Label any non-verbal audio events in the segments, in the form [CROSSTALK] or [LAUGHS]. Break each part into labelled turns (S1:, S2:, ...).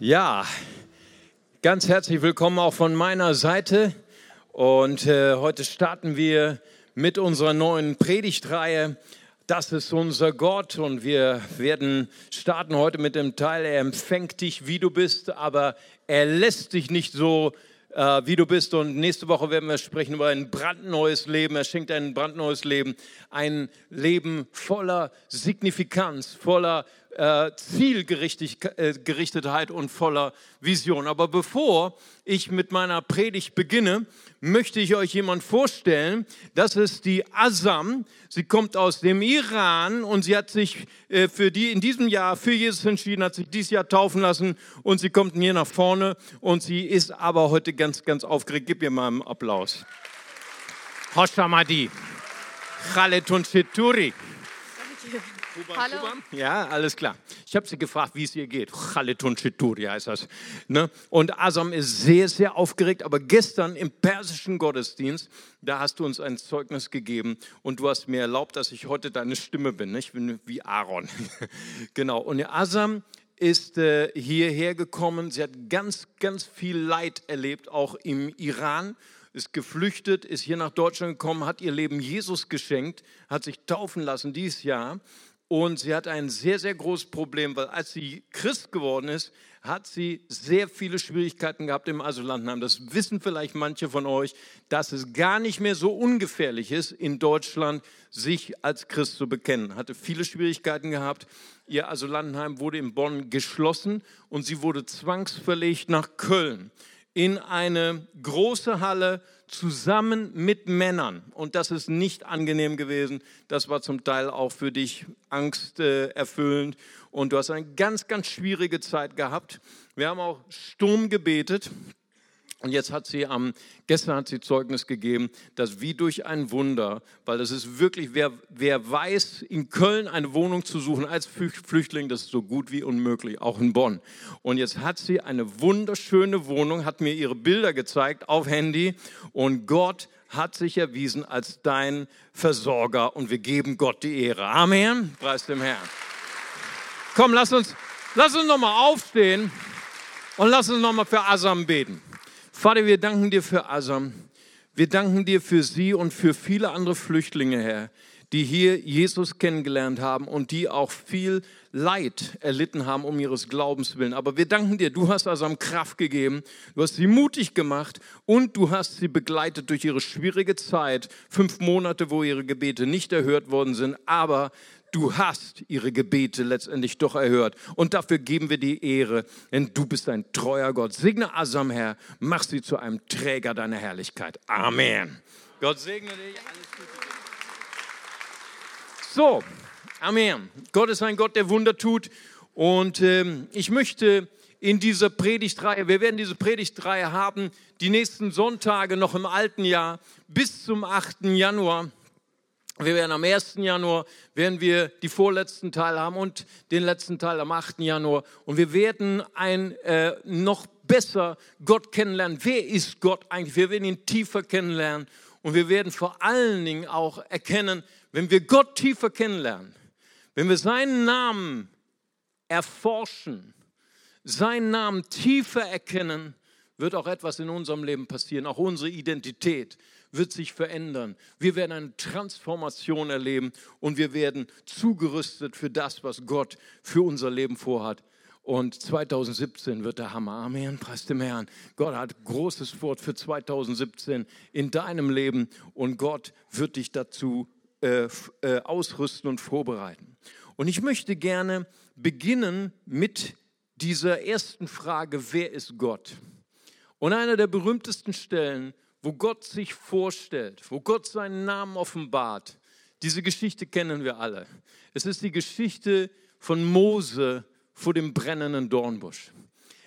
S1: Ja, ganz herzlich willkommen auch von meiner Seite. Und äh, heute starten wir mit unserer neuen Predigtreihe. Das ist unser Gott und wir werden starten heute mit dem Teil, er empfängt dich, wie du bist, aber er lässt dich nicht so, äh, wie du bist. Und nächste Woche werden wir sprechen über ein brandneues Leben. Er schenkt ein brandneues Leben, ein Leben voller Signifikanz, voller äh, Zielgerichtetheit und voller Vision. Aber bevor ich mit meiner Predigt beginne, möchte ich euch jemand vorstellen. Das ist die Azam. Sie kommt aus dem Iran und sie hat sich äh, für die in diesem Jahr für Jesus entschieden, hat sich dieses Jahr taufen lassen und sie kommt hier nach vorne und sie ist aber heute ganz, ganz aufgeregt. Gib ihr mal einen Applaus. Hoshamadi. Khaletun Chituri. Kuba, Hallo. Kuba? Ja, alles klar. Ich habe sie gefragt, wie es ihr geht. Chaletun Chituri heißt das. Ne? Und Asam ist sehr, sehr aufgeregt. Aber gestern im persischen Gottesdienst, da hast du uns ein Zeugnis gegeben und du hast mir erlaubt, dass ich heute deine Stimme bin. Ich bin wie Aaron. [LAUGHS] genau. Und Asam ist äh, hierher gekommen. Sie hat ganz, ganz viel Leid erlebt, auch im Iran ist geflüchtet, ist hier nach Deutschland gekommen, hat ihr Leben Jesus geschenkt, hat sich taufen lassen dieses Jahr und sie hat ein sehr, sehr großes Problem, weil als sie Christ geworden ist, hat sie sehr viele Schwierigkeiten gehabt im Asylantenheim. Das wissen vielleicht manche von euch, dass es gar nicht mehr so ungefährlich ist, in Deutschland sich als Christ zu bekennen. Hatte viele Schwierigkeiten gehabt. Ihr Asylantenheim wurde in Bonn geschlossen und sie wurde zwangsverlegt nach Köln in eine große Halle zusammen mit Männern. Und das ist nicht angenehm gewesen. Das war zum Teil auch für dich angsterfüllend. Und du hast eine ganz, ganz schwierige Zeit gehabt. Wir haben auch Sturm gebetet. Und jetzt hat sie am, gestern hat sie Zeugnis gegeben, dass wie durch ein Wunder, weil das ist wirklich, wer, wer weiß, in Köln eine Wohnung zu suchen als Flüchtling, das ist so gut wie unmöglich, auch in Bonn. Und jetzt hat sie eine wunderschöne Wohnung, hat mir ihre Bilder gezeigt auf Handy und Gott hat sich erwiesen als dein Versorger und wir geben Gott die Ehre. Amen. Preis dem Herrn. Komm, lass uns, lass uns nochmal aufstehen und lass uns nochmal für Asam beten. Vater, wir danken dir für Asam. Wir danken dir für sie und für viele andere Flüchtlinge, Herr, die hier Jesus kennengelernt haben und die auch viel Leid erlitten haben um ihres Glaubens willen. Aber wir danken dir, du hast Asam Kraft gegeben, du hast sie mutig gemacht und du hast sie begleitet durch ihre schwierige Zeit, fünf Monate, wo ihre Gebete nicht erhört worden sind, aber du hast ihre Gebete letztendlich doch erhört. Und dafür geben wir die Ehre, denn du bist ein treuer Gott. Segne Asam, Herr, mach sie zu einem Träger deiner Herrlichkeit. Amen. Gott segne dich. Alles Gute. So, Amen. Gott ist ein Gott, der Wunder tut. Und ähm, ich möchte in dieser Predigtreihe, wir werden diese Predigtreihe haben, die nächsten Sonntage noch im alten Jahr bis zum 8. Januar. Wir werden am 1. Januar werden wir die vorletzten Teil haben und den letzten Teil am 8. Januar. Und wir werden ein äh, noch besser Gott kennenlernen. Wer ist Gott eigentlich? Wir werden ihn tiefer kennenlernen. Und wir werden vor allen Dingen auch erkennen, wenn wir Gott tiefer kennenlernen, wenn wir seinen Namen erforschen, seinen Namen tiefer erkennen, wird auch etwas in unserem Leben passieren, auch unsere Identität wird sich verändern. Wir werden eine Transformation erleben und wir werden zugerüstet für das, was Gott für unser Leben vorhat. Und 2017 wird der Hammer. Amen. Preis dem Herrn. Gott hat großes Wort für 2017 in deinem Leben und Gott wird dich dazu äh, äh, ausrüsten und vorbereiten. Und ich möchte gerne beginnen mit dieser ersten Frage, wer ist Gott? Und einer der berühmtesten Stellen wo Gott sich vorstellt, wo Gott seinen Namen offenbart. Diese Geschichte kennen wir alle. Es ist die Geschichte von Mose vor dem brennenden Dornbusch.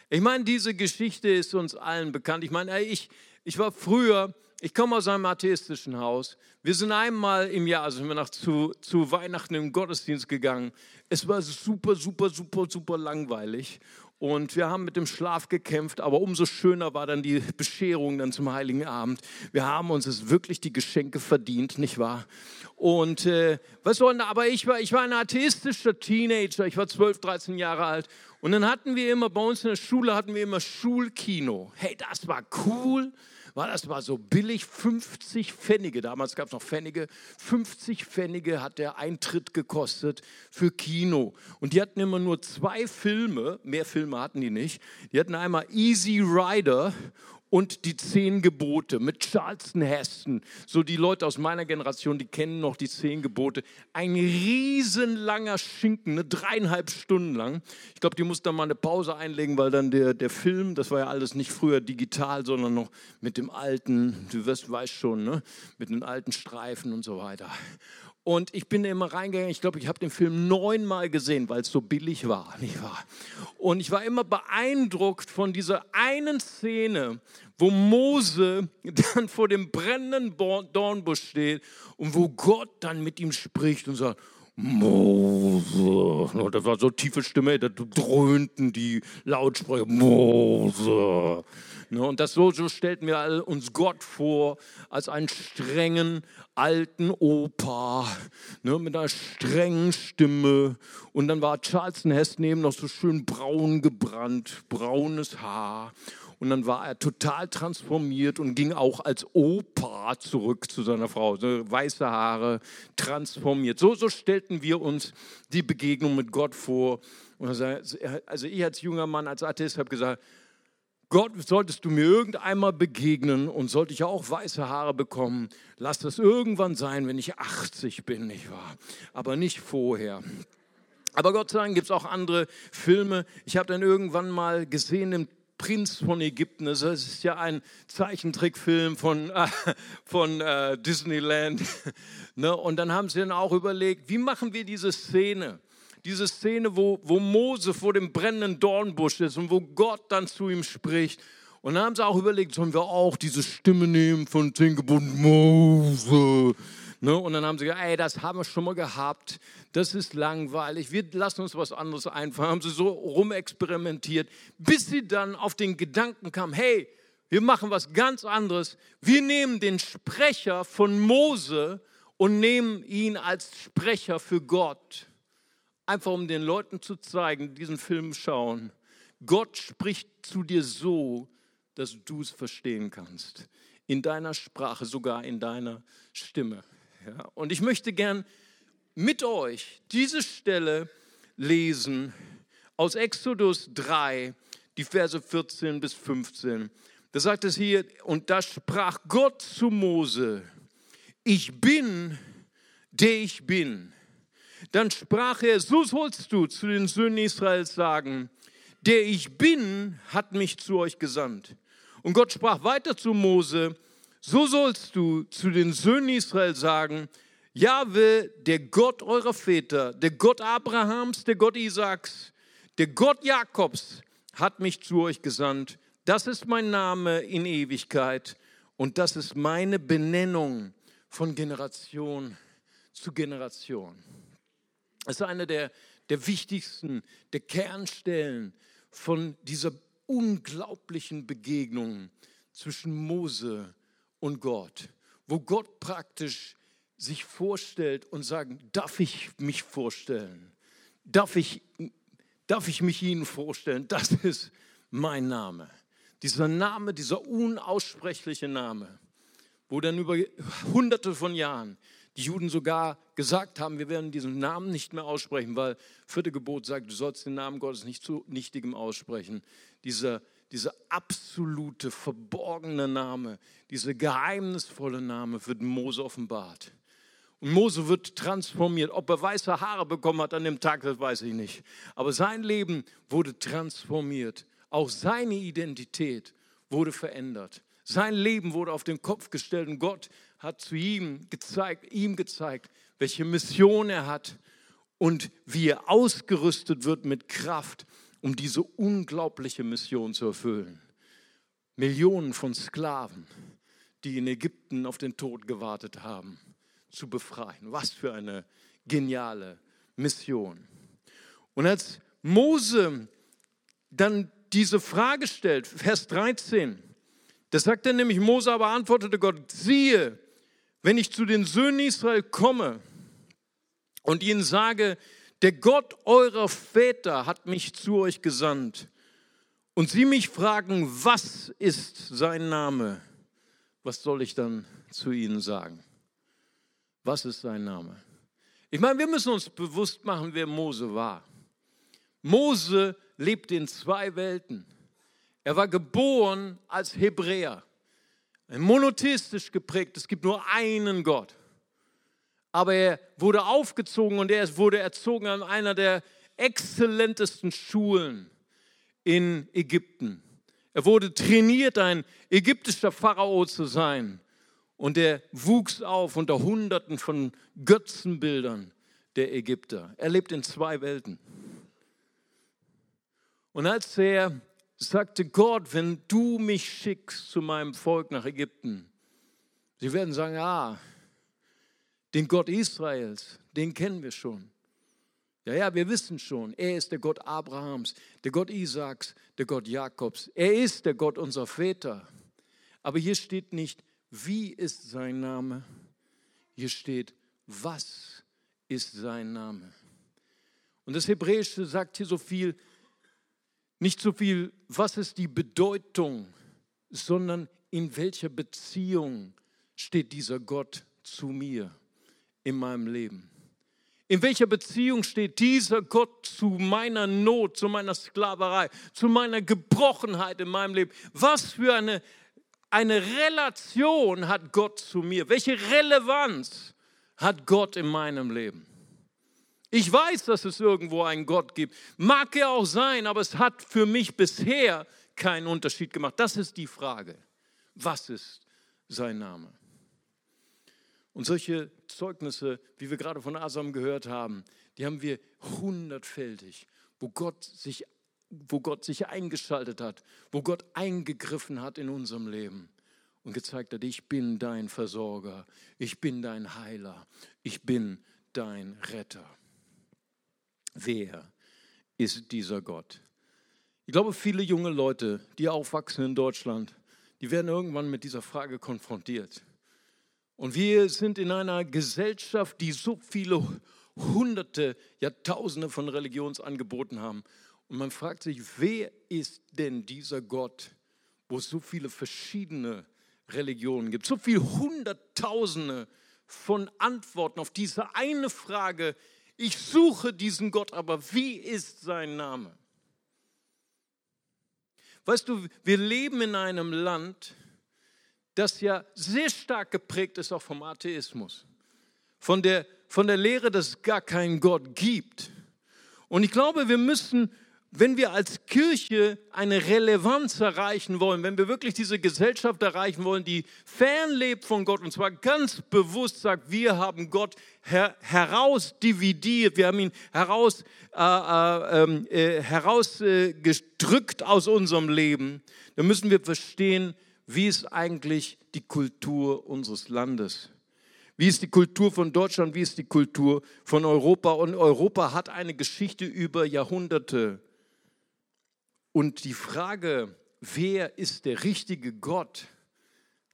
S1: Ich meine, diese Geschichte ist uns allen bekannt. Ich meine, ich, ich war früher, ich komme aus einem atheistischen Haus. Wir sind einmal im Jahr, also sind wir nach zu, zu Weihnachten im Gottesdienst gegangen. Es war super, super, super, super langweilig. Und wir haben mit dem Schlaf gekämpft, aber umso schöner war dann die Bescherung dann zum Heiligen Abend. Wir haben uns es wirklich die Geschenke verdient, nicht wahr? Und äh, was soll denn, aber ich war, ich war ein atheistischer Teenager, ich war 12, 13 Jahre alt. Und dann hatten wir immer, bei uns in der Schule hatten wir immer Schulkino. Hey, das war cool war das mal so billig, 50 Pfennige, damals gab es noch Pfennige, 50 Pfennige hat der Eintritt gekostet für Kino. Und die hatten immer nur zwei Filme, mehr Filme hatten die nicht. Die hatten einmal Easy Rider und die zehn Gebote mit Charleston Heston. So die Leute aus meiner Generation, die kennen noch die zehn Gebote. Ein riesenlanger Schinken, ne, dreieinhalb Stunden lang. Ich glaube, die mussten dann mal eine Pause einlegen, weil dann der, der Film, das war ja alles nicht früher digital, sondern noch mit dem alten, du wirst, weißt schon, ne, mit den alten Streifen und so weiter. Und ich bin immer reingegangen, ich glaube, ich habe den Film neunmal gesehen, weil es so billig war, [LAUGHS] nicht wahr? Und ich war immer beeindruckt von dieser einen Szene, wo Mose [LAUGHS] dann vor dem brennenden Dornbusch steht und wo Gott dann mit ihm spricht und sagt, Mose. Das war so eine tiefe Stimme, da dröhnten die Lautsprecher. Mose. Ne, und das so, so stellten wir uns Gott vor als einen strengen alten Opa ne, mit einer strengen Stimme. Und dann war Charleston Hess neben noch so schön braun gebrannt, braunes Haar. Und dann war er total transformiert und ging auch als Opa zurück zu seiner Frau. So weiße Haare, transformiert. So, so stellten wir uns die Begegnung mit Gott vor. Also ich als junger Mann, als Atheist habe gesagt, Gott, solltest du mir irgendeinmal begegnen und sollte ich auch weiße Haare bekommen, lass das irgendwann sein, wenn ich 80 bin, nicht wahr? Aber nicht vorher. Aber Gott sei Dank gibt es auch andere Filme. Ich habe dann irgendwann mal gesehen im Prinz von Ägypten. Das ist ja ein Zeichentrickfilm von, [LAUGHS] äh, von äh, Disneyland. [LAUGHS] ne? Und dann haben sie dann auch überlegt, wie machen wir diese Szene? diese Szene, wo, wo Mose vor dem brennenden Dornbusch ist und wo Gott dann zu ihm spricht. Und dann haben sie auch überlegt, sollen wir auch diese Stimme nehmen von zehn Mose? Ne? Und dann haben sie gesagt, ey, das haben wir schon mal gehabt, das ist langweilig, wir lassen uns was anderes einfallen. Haben sie so rumexperimentiert, bis sie dann auf den Gedanken kamen, hey, wir machen was ganz anderes. Wir nehmen den Sprecher von Mose und nehmen ihn als Sprecher für Gott. Einfach um den Leuten zu zeigen, die diesen Film schauen, Gott spricht zu dir so, dass du es verstehen kannst. In deiner Sprache, sogar in deiner Stimme. Ja, und ich möchte gern mit euch diese Stelle lesen aus Exodus 3, die Verse 14 bis 15. Da sagt es hier, und da sprach Gott zu Mose, ich bin, der ich bin. Dann sprach er, so sollst du zu den Söhnen Israels sagen, der ich bin, hat mich zu euch gesandt. Und Gott sprach weiter zu Mose, so sollst du zu den Söhnen Israels sagen, Jahwe, der Gott eurer Väter, der Gott Abrahams, der Gott Isaaks, der Gott Jakobs, hat mich zu euch gesandt. Das ist mein Name in Ewigkeit und das ist meine Benennung von Generation zu Generation. Das ist eine der, der wichtigsten, der Kernstellen von dieser unglaublichen Begegnung zwischen Mose und Gott, wo Gott praktisch sich vorstellt und sagt, darf ich mich vorstellen? Darf ich, darf ich mich Ihnen vorstellen? Das ist mein Name. Dieser Name, dieser unaussprechliche Name, wo dann über hunderte von Jahren die Juden sogar gesagt haben, wir werden diesen Namen nicht mehr aussprechen, weil vierte Gebot sagt, du sollst den Namen Gottes nicht zu nichtigem aussprechen. Dieser, dieser absolute, verborgene Name, dieser geheimnisvolle Name wird Mose offenbart. Und Mose wird transformiert. Ob er weiße Haare bekommen hat an dem Tag, das weiß ich nicht. Aber sein Leben wurde transformiert. Auch seine Identität wurde verändert. Sein Leben wurde auf den Kopf gestellt und Gott hat zu ihm gezeigt, ihm gezeigt, welche Mission er hat und wie er ausgerüstet wird mit Kraft, um diese unglaubliche Mission zu erfüllen. Millionen von Sklaven, die in Ägypten auf den Tod gewartet haben, zu befreien. Was für eine geniale Mission. Und als Mose dann diese Frage stellt, Vers 13. Das sagt er nämlich, Mose aber antwortete Gott, siehe, wenn ich zu den Söhnen Israel komme und ihnen sage, der Gott eurer Väter hat mich zu euch gesandt und sie mich fragen, was ist sein Name, was soll ich dann zu ihnen sagen? Was ist sein Name? Ich meine, wir müssen uns bewusst machen, wer Mose war. Mose lebte in zwei Welten. Er war geboren als Hebräer, monotheistisch geprägt. Es gibt nur einen Gott. Aber er wurde aufgezogen und er wurde erzogen an einer der exzellentesten Schulen in Ägypten. Er wurde trainiert, ein ägyptischer Pharao zu sein. Und er wuchs auf unter Hunderten von Götzenbildern der Ägypter. Er lebt in zwei Welten. Und als er sagte, Gott, wenn du mich schickst zu meinem Volk nach Ägypten, sie werden sagen, ah, den Gott Israels, den kennen wir schon. Ja, ja, wir wissen schon, er ist der Gott Abrahams, der Gott Isaaks, der Gott Jakobs. Er ist der Gott unserer Väter. Aber hier steht nicht, wie ist sein Name? Hier steht, was ist sein Name? Und das Hebräische sagt hier so viel, nicht so viel, was ist die Bedeutung, sondern in welcher Beziehung steht dieser Gott zu mir in meinem Leben. In welcher Beziehung steht dieser Gott zu meiner Not, zu meiner Sklaverei, zu meiner Gebrochenheit in meinem Leben? Was für eine, eine Relation hat Gott zu mir? Welche Relevanz hat Gott in meinem Leben? Ich weiß, dass es irgendwo einen Gott gibt. Mag er auch sein, aber es hat für mich bisher keinen Unterschied gemacht. Das ist die Frage. Was ist sein Name? Und solche Zeugnisse, wie wir gerade von Asam gehört haben, die haben wir hundertfältig, wo Gott sich, wo Gott sich eingeschaltet hat, wo Gott eingegriffen hat in unserem Leben und gezeigt hat, ich bin dein Versorger, ich bin dein Heiler, ich bin dein Retter. Wer ist dieser Gott? Ich glaube, viele junge Leute, die aufwachsen in Deutschland, die werden irgendwann mit dieser Frage konfrontiert. Und wir sind in einer Gesellschaft, die so viele Hunderte, Jahrtausende von Religionsangeboten haben. Und man fragt sich, wer ist denn dieser Gott, wo es so viele verschiedene Religionen gibt, so viele Hunderttausende von Antworten auf diese eine Frage, ich suche diesen Gott, aber wie ist sein Name? Weißt du, wir leben in einem Land, das ja sehr stark geprägt ist auch vom Atheismus, von der, von der Lehre, dass es gar keinen Gott gibt. Und ich glaube, wir müssen wenn wir als Kirche eine Relevanz erreichen wollen, wenn wir wirklich diese Gesellschaft erreichen wollen, die fernlebt von Gott und zwar ganz bewusst sagt, wir haben Gott her herausdividiert, wir haben ihn heraus, äh, äh, ähm, äh, herausgedrückt aus unserem Leben, dann müssen wir verstehen, wie ist eigentlich die Kultur unseres Landes. Wie ist die Kultur von Deutschland? Wie ist die Kultur von Europa? Und Europa hat eine Geschichte über Jahrhunderte und die Frage, wer ist der richtige Gott,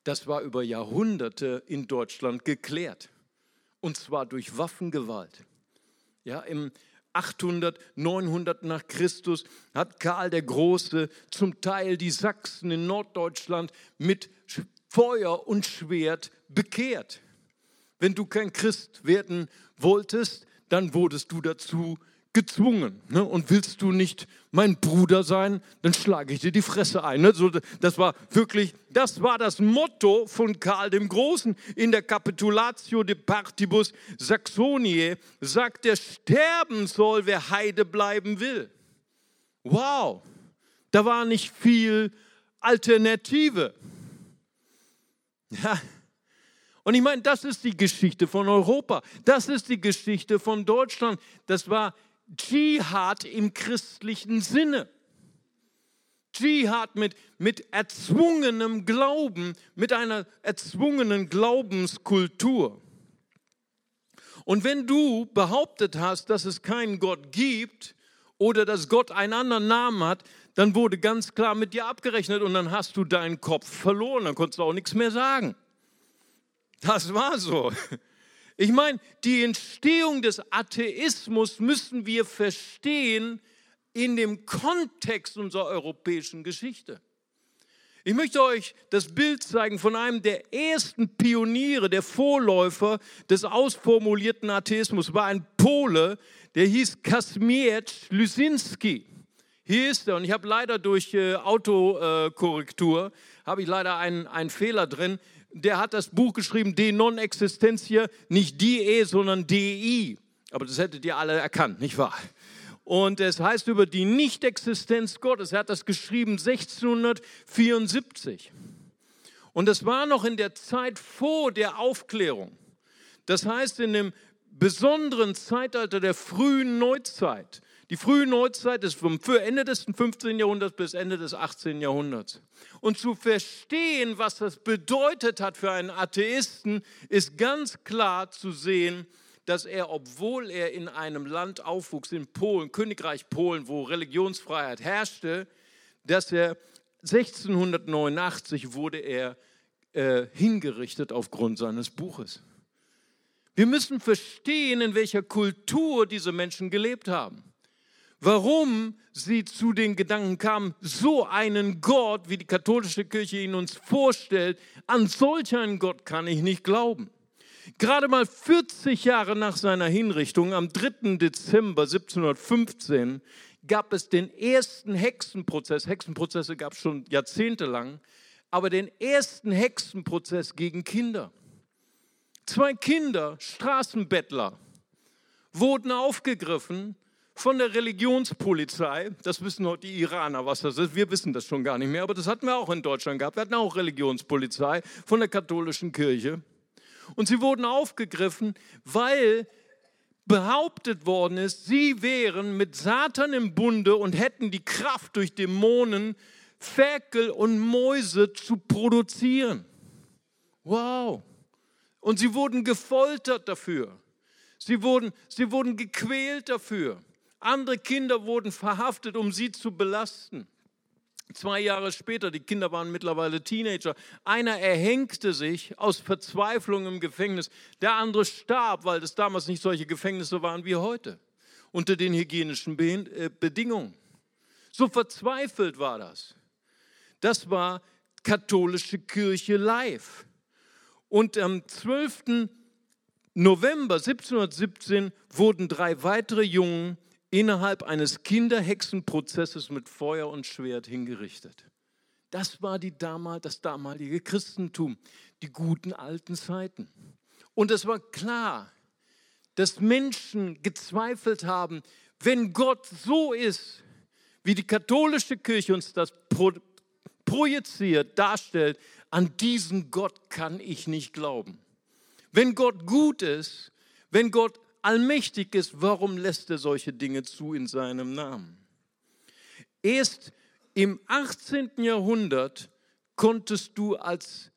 S1: das war über Jahrhunderte in Deutschland geklärt. Und zwar durch Waffengewalt. Ja, im 800, 900 nach Christus hat Karl der Große zum Teil die Sachsen in Norddeutschland mit Feuer und Schwert bekehrt. Wenn du kein Christ werden wolltest, dann wurdest du dazu gezwungen. Ne? Und willst du nicht mein Bruder sein, dann schlage ich dir die Fresse ein. Ne? So, das war wirklich, das war das Motto von Karl dem Großen. In der Capitulatio de Partibus Saxoniae sagt er, sterben soll, wer Heide bleiben will. Wow, da war nicht viel Alternative. Ja, und ich meine, das ist die Geschichte von Europa. Das ist die Geschichte von Deutschland. Das war Dschihad im christlichen Sinne. Dschihad mit, mit erzwungenem Glauben, mit einer erzwungenen Glaubenskultur. Und wenn du behauptet hast, dass es keinen Gott gibt oder dass Gott einen anderen Namen hat, dann wurde ganz klar mit dir abgerechnet und dann hast du deinen Kopf verloren, dann konntest du auch nichts mehr sagen. Das war so. Ich meine, die Entstehung des Atheismus müssen wir verstehen in dem Kontext unserer europäischen Geschichte. Ich möchte euch das Bild zeigen von einem der ersten Pioniere, der Vorläufer des ausformulierten Atheismus, war ein Pole, der hieß Kazimierz Lysinski. Hier ist er und ich habe leider durch äh, Autokorrektur, habe ich leider einen, einen Fehler drin der hat das Buch geschrieben, De non existentia, nicht die E, sondern DI. Aber das hättet ihr alle erkannt, nicht wahr? Und es heißt über die Nichtexistenz Gottes. Er hat das geschrieben 1674. Und das war noch in der Zeit vor der Aufklärung. Das heißt, in dem besonderen Zeitalter der frühen Neuzeit. Die frühe Neuzeit ist vom Ende des 15. Jahrhunderts bis Ende des 18. Jahrhunderts. Und zu verstehen, was das bedeutet hat für einen Atheisten, ist ganz klar zu sehen, dass er, obwohl er in einem Land aufwuchs, in Polen, Königreich Polen, wo Religionsfreiheit herrschte, dass er 1689 wurde er äh, hingerichtet aufgrund seines Buches. Wir müssen verstehen, in welcher Kultur diese Menschen gelebt haben warum sie zu den Gedanken kamen, so einen Gott, wie die katholische Kirche ihn uns vorstellt, an solch einen Gott kann ich nicht glauben. Gerade mal 40 Jahre nach seiner Hinrichtung, am 3. Dezember 1715, gab es den ersten Hexenprozess. Hexenprozesse gab es schon jahrzehntelang, aber den ersten Hexenprozess gegen Kinder. Zwei Kinder, Straßenbettler, wurden aufgegriffen von der Religionspolizei. Das wissen heute die Iraner, was das ist. Wir wissen das schon gar nicht mehr, aber das hatten wir auch in Deutschland gehabt. Wir hatten auch Religionspolizei von der katholischen Kirche. Und sie wurden aufgegriffen, weil behauptet worden ist, sie wären mit Satan im Bunde und hätten die Kraft durch Dämonen, Ferkel und Mäuse zu produzieren. Wow. Und sie wurden gefoltert dafür. Sie wurden, sie wurden gequält dafür. Andere Kinder wurden verhaftet, um sie zu belasten. Zwei Jahre später, die Kinder waren mittlerweile Teenager, einer erhängte sich aus Verzweiflung im Gefängnis, der andere starb, weil es damals nicht solche Gefängnisse waren wie heute, unter den hygienischen äh, Bedingungen. So verzweifelt war das. Das war katholische Kirche live. Und am 12. November 1717 wurden drei weitere Jungen innerhalb eines Kinderhexenprozesses mit Feuer und Schwert hingerichtet. Das war die damal, das damalige Christentum, die guten alten Zeiten. Und es war klar, dass Menschen gezweifelt haben, wenn Gott so ist, wie die katholische Kirche uns das pro, projiziert, darstellt, an diesen Gott kann ich nicht glauben. Wenn Gott gut ist, wenn Gott allmächtig ist, warum lässt er solche Dinge zu in seinem Namen? Erst im 18. Jahrhundert konntest du als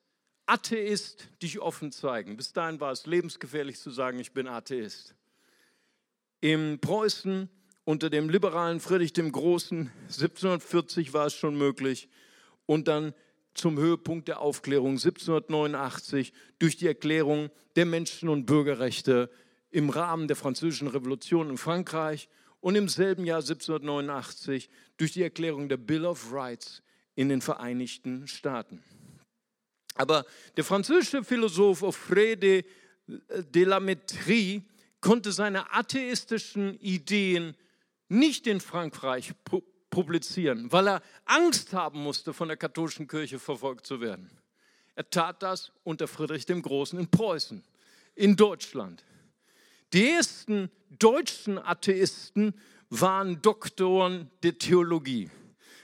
S1: Atheist dich offen zeigen. Bis dahin war es lebensgefährlich zu sagen, ich bin Atheist. Im Preußen unter dem liberalen Friedrich dem Großen 1740 war es schon möglich und dann zum Höhepunkt der Aufklärung 1789 durch die Erklärung der Menschen- und Bürgerrechte im Rahmen der Französischen Revolution in Frankreich und im selben Jahr 1789 durch die Erklärung der Bill of Rights in den Vereinigten Staaten. Aber der französische Philosoph Offray de la Métrie konnte seine atheistischen Ideen nicht in Frankreich publizieren, weil er Angst haben musste, von der katholischen Kirche verfolgt zu werden. Er tat das unter Friedrich dem Großen in Preußen, in Deutschland. Die ersten deutschen Atheisten waren Doktoren der Theologie.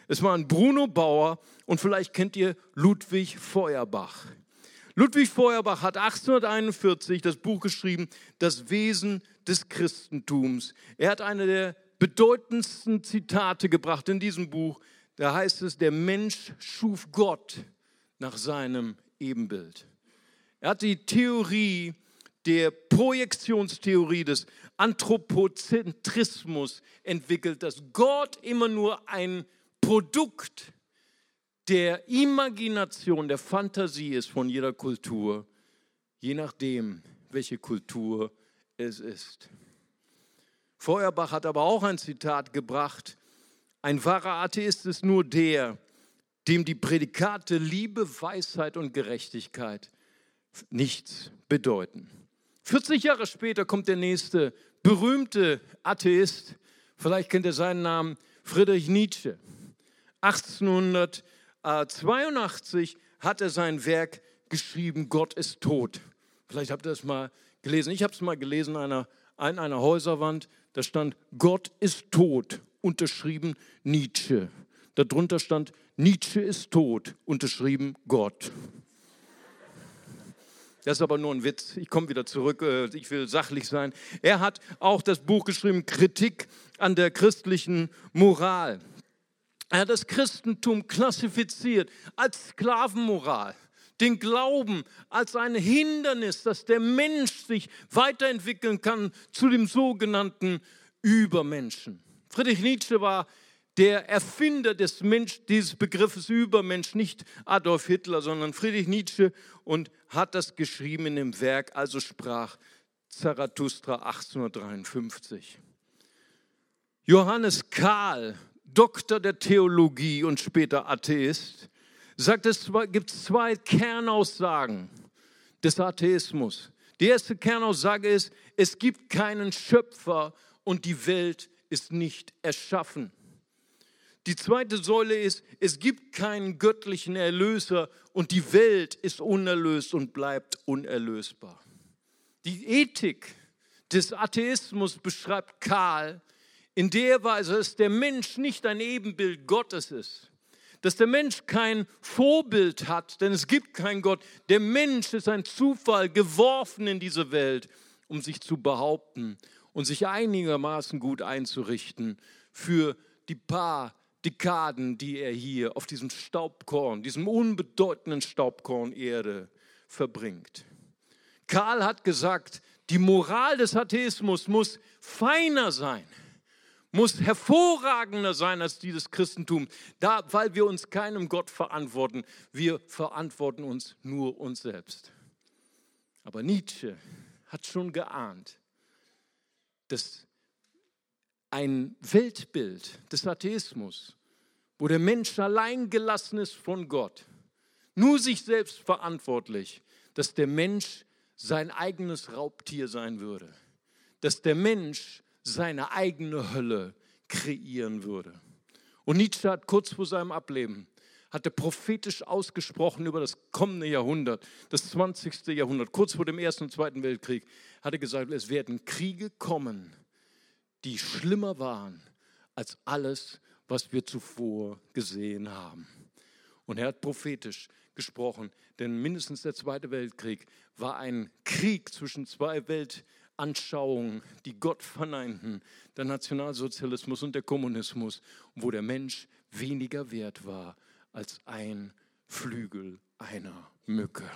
S1: Es waren Bruno Bauer und vielleicht kennt ihr Ludwig Feuerbach. Ludwig Feuerbach hat 1841 das Buch geschrieben, Das Wesen des Christentums. Er hat eine der bedeutendsten Zitate gebracht in diesem Buch. Da heißt es, der Mensch schuf Gott nach seinem Ebenbild. Er hat die Theorie der Projektionstheorie des Anthropozentrismus entwickelt, dass Gott immer nur ein Produkt der Imagination, der Fantasie ist von jeder Kultur, je nachdem, welche Kultur es ist. Feuerbach hat aber auch ein Zitat gebracht, ein wahrer Atheist ist nur der, dem die Prädikate Liebe, Weisheit und Gerechtigkeit nichts bedeuten. 40 Jahre später kommt der nächste berühmte Atheist, vielleicht kennt ihr seinen Namen, Friedrich Nietzsche. 1882 hat er sein Werk geschrieben, Gott ist tot. Vielleicht habt ihr das mal gelesen. Ich habe es mal gelesen an einer, an einer Häuserwand. Da stand, Gott ist tot, unterschrieben Nietzsche. Darunter stand, Nietzsche ist tot, unterschrieben Gott. Das ist aber nur ein Witz. Ich komme wieder zurück. Äh, ich will sachlich sein. Er hat auch das Buch geschrieben, Kritik an der christlichen Moral. Er hat das Christentum klassifiziert als Sklavenmoral. Den Glauben als ein Hindernis, dass der Mensch sich weiterentwickeln kann zu dem sogenannten Übermenschen. Friedrich Nietzsche war der Erfinder des Mensch, dieses Begriffes Übermensch, nicht Adolf Hitler, sondern Friedrich Nietzsche und hat das geschrieben in dem Werk, also sprach Zarathustra 1853. Johannes Kahl, Doktor der Theologie und später Atheist, sagt, es gibt zwei Kernaussagen des Atheismus. Die erste Kernaussage ist, es gibt keinen Schöpfer und die Welt ist nicht erschaffen. Die zweite Säule ist, es gibt keinen göttlichen Erlöser und die Welt ist unerlöst und bleibt unerlösbar. Die Ethik des Atheismus beschreibt Karl in der Weise, dass der Mensch nicht ein Ebenbild Gottes ist, dass der Mensch kein Vorbild hat, denn es gibt keinen Gott. Der Mensch ist ein Zufall geworfen in diese Welt, um sich zu behaupten und sich einigermaßen gut einzurichten für die paar Dekaden, die er hier auf diesem Staubkorn, diesem unbedeutenden Staubkorn Erde verbringt. Karl hat gesagt, die Moral des Atheismus muss feiner sein, muss hervorragender sein als dieses Christentum, da, weil wir uns keinem Gott verantworten. Wir verantworten uns nur uns selbst. Aber Nietzsche hat schon geahnt, dass ein Weltbild des Atheismus wo der Mensch allein gelassen ist von Gott, nur sich selbst verantwortlich, dass der Mensch sein eigenes Raubtier sein würde, dass der Mensch seine eigene Hölle kreieren würde. Und Nietzsche hat kurz vor seinem Ableben hatte prophetisch ausgesprochen über das kommende Jahrhundert, das 20. Jahrhundert, kurz vor dem Ersten und Zweiten Weltkrieg, hatte gesagt, es werden Kriege kommen, die schlimmer waren als alles, was wir zuvor gesehen haben. Und er hat prophetisch gesprochen, denn mindestens der Zweite Weltkrieg war ein Krieg zwischen zwei Weltanschauungen, die Gott verneinten, der Nationalsozialismus und der Kommunismus, wo der Mensch weniger wert war als ein Flügel einer Mücke.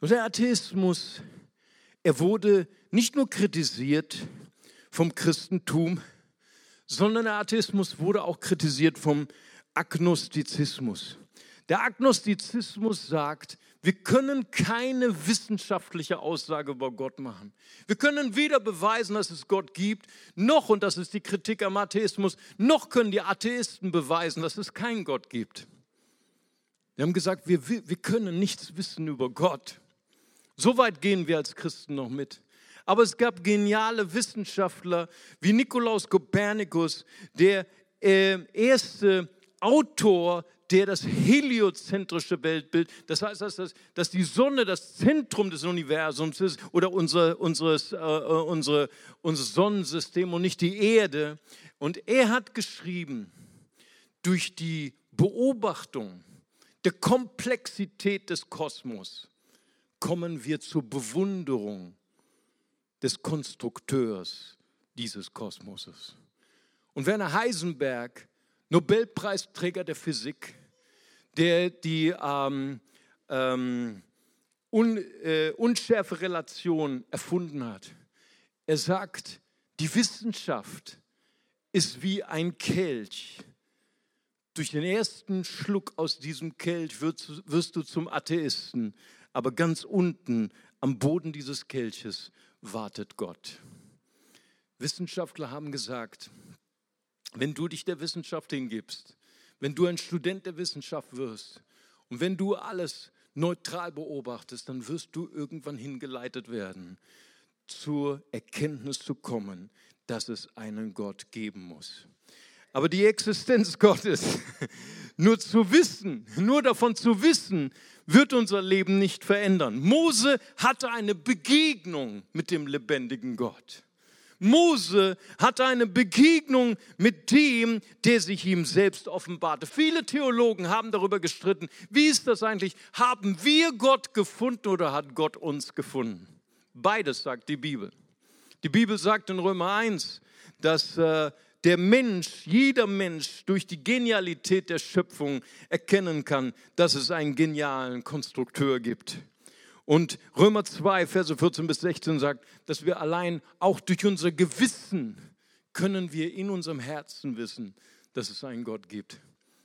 S1: Und der Atheismus, er wurde nicht nur kritisiert vom Christentum, sondern der Atheismus wurde auch kritisiert vom Agnostizismus. Der Agnostizismus sagt, wir können keine wissenschaftliche Aussage über Gott machen. Wir können weder beweisen, dass es Gott gibt, noch, und das ist die Kritik am Atheismus, noch können die Atheisten beweisen, dass es keinen Gott gibt. Wir haben gesagt, wir, wir können nichts wissen über Gott. So weit gehen wir als Christen noch mit. Aber es gab geniale Wissenschaftler wie Nikolaus Kopernikus, der äh, erste Autor, der das heliozentrische Weltbild, das heißt, dass, das, dass die Sonne das Zentrum des Universums ist oder unser, unseres, äh, äh, unsere, unser Sonnensystem und nicht die Erde. Und er hat geschrieben, durch die Beobachtung der Komplexität des Kosmos kommen wir zur Bewunderung des Konstrukteurs dieses Kosmoses. Und Werner Heisenberg, Nobelpreisträger der Physik, der die ähm, ähm, un, äh, unschärfe Relation erfunden hat. Er sagt, die Wissenschaft ist wie ein Kelch. Durch den ersten Schluck aus diesem Kelch wirst, wirst du zum Atheisten, aber ganz unten am Boden dieses Kelches wartet Gott. Wissenschaftler haben gesagt, wenn du dich der Wissenschaft hingibst, wenn du ein Student der Wissenschaft wirst und wenn du alles neutral beobachtest, dann wirst du irgendwann hingeleitet werden, zur Erkenntnis zu kommen, dass es einen Gott geben muss. Aber die Existenz [LAUGHS] Gottes, nur zu wissen, nur davon zu wissen, wird unser Leben nicht verändern. Mose hatte eine Begegnung mit dem lebendigen Gott. Mose hatte eine Begegnung mit dem, der sich ihm selbst offenbarte. Viele Theologen haben darüber gestritten, wie ist das eigentlich? Haben wir Gott gefunden oder hat Gott uns gefunden? Beides sagt die Bibel. Die Bibel sagt in Römer 1, dass äh, der Mensch, jeder Mensch durch die Genialität der Schöpfung erkennen kann, dass es einen genialen Konstrukteur gibt. Und Römer 2, Verse 14 bis 16 sagt, dass wir allein auch durch unser Gewissen können wir in unserem Herzen wissen, dass es einen Gott gibt.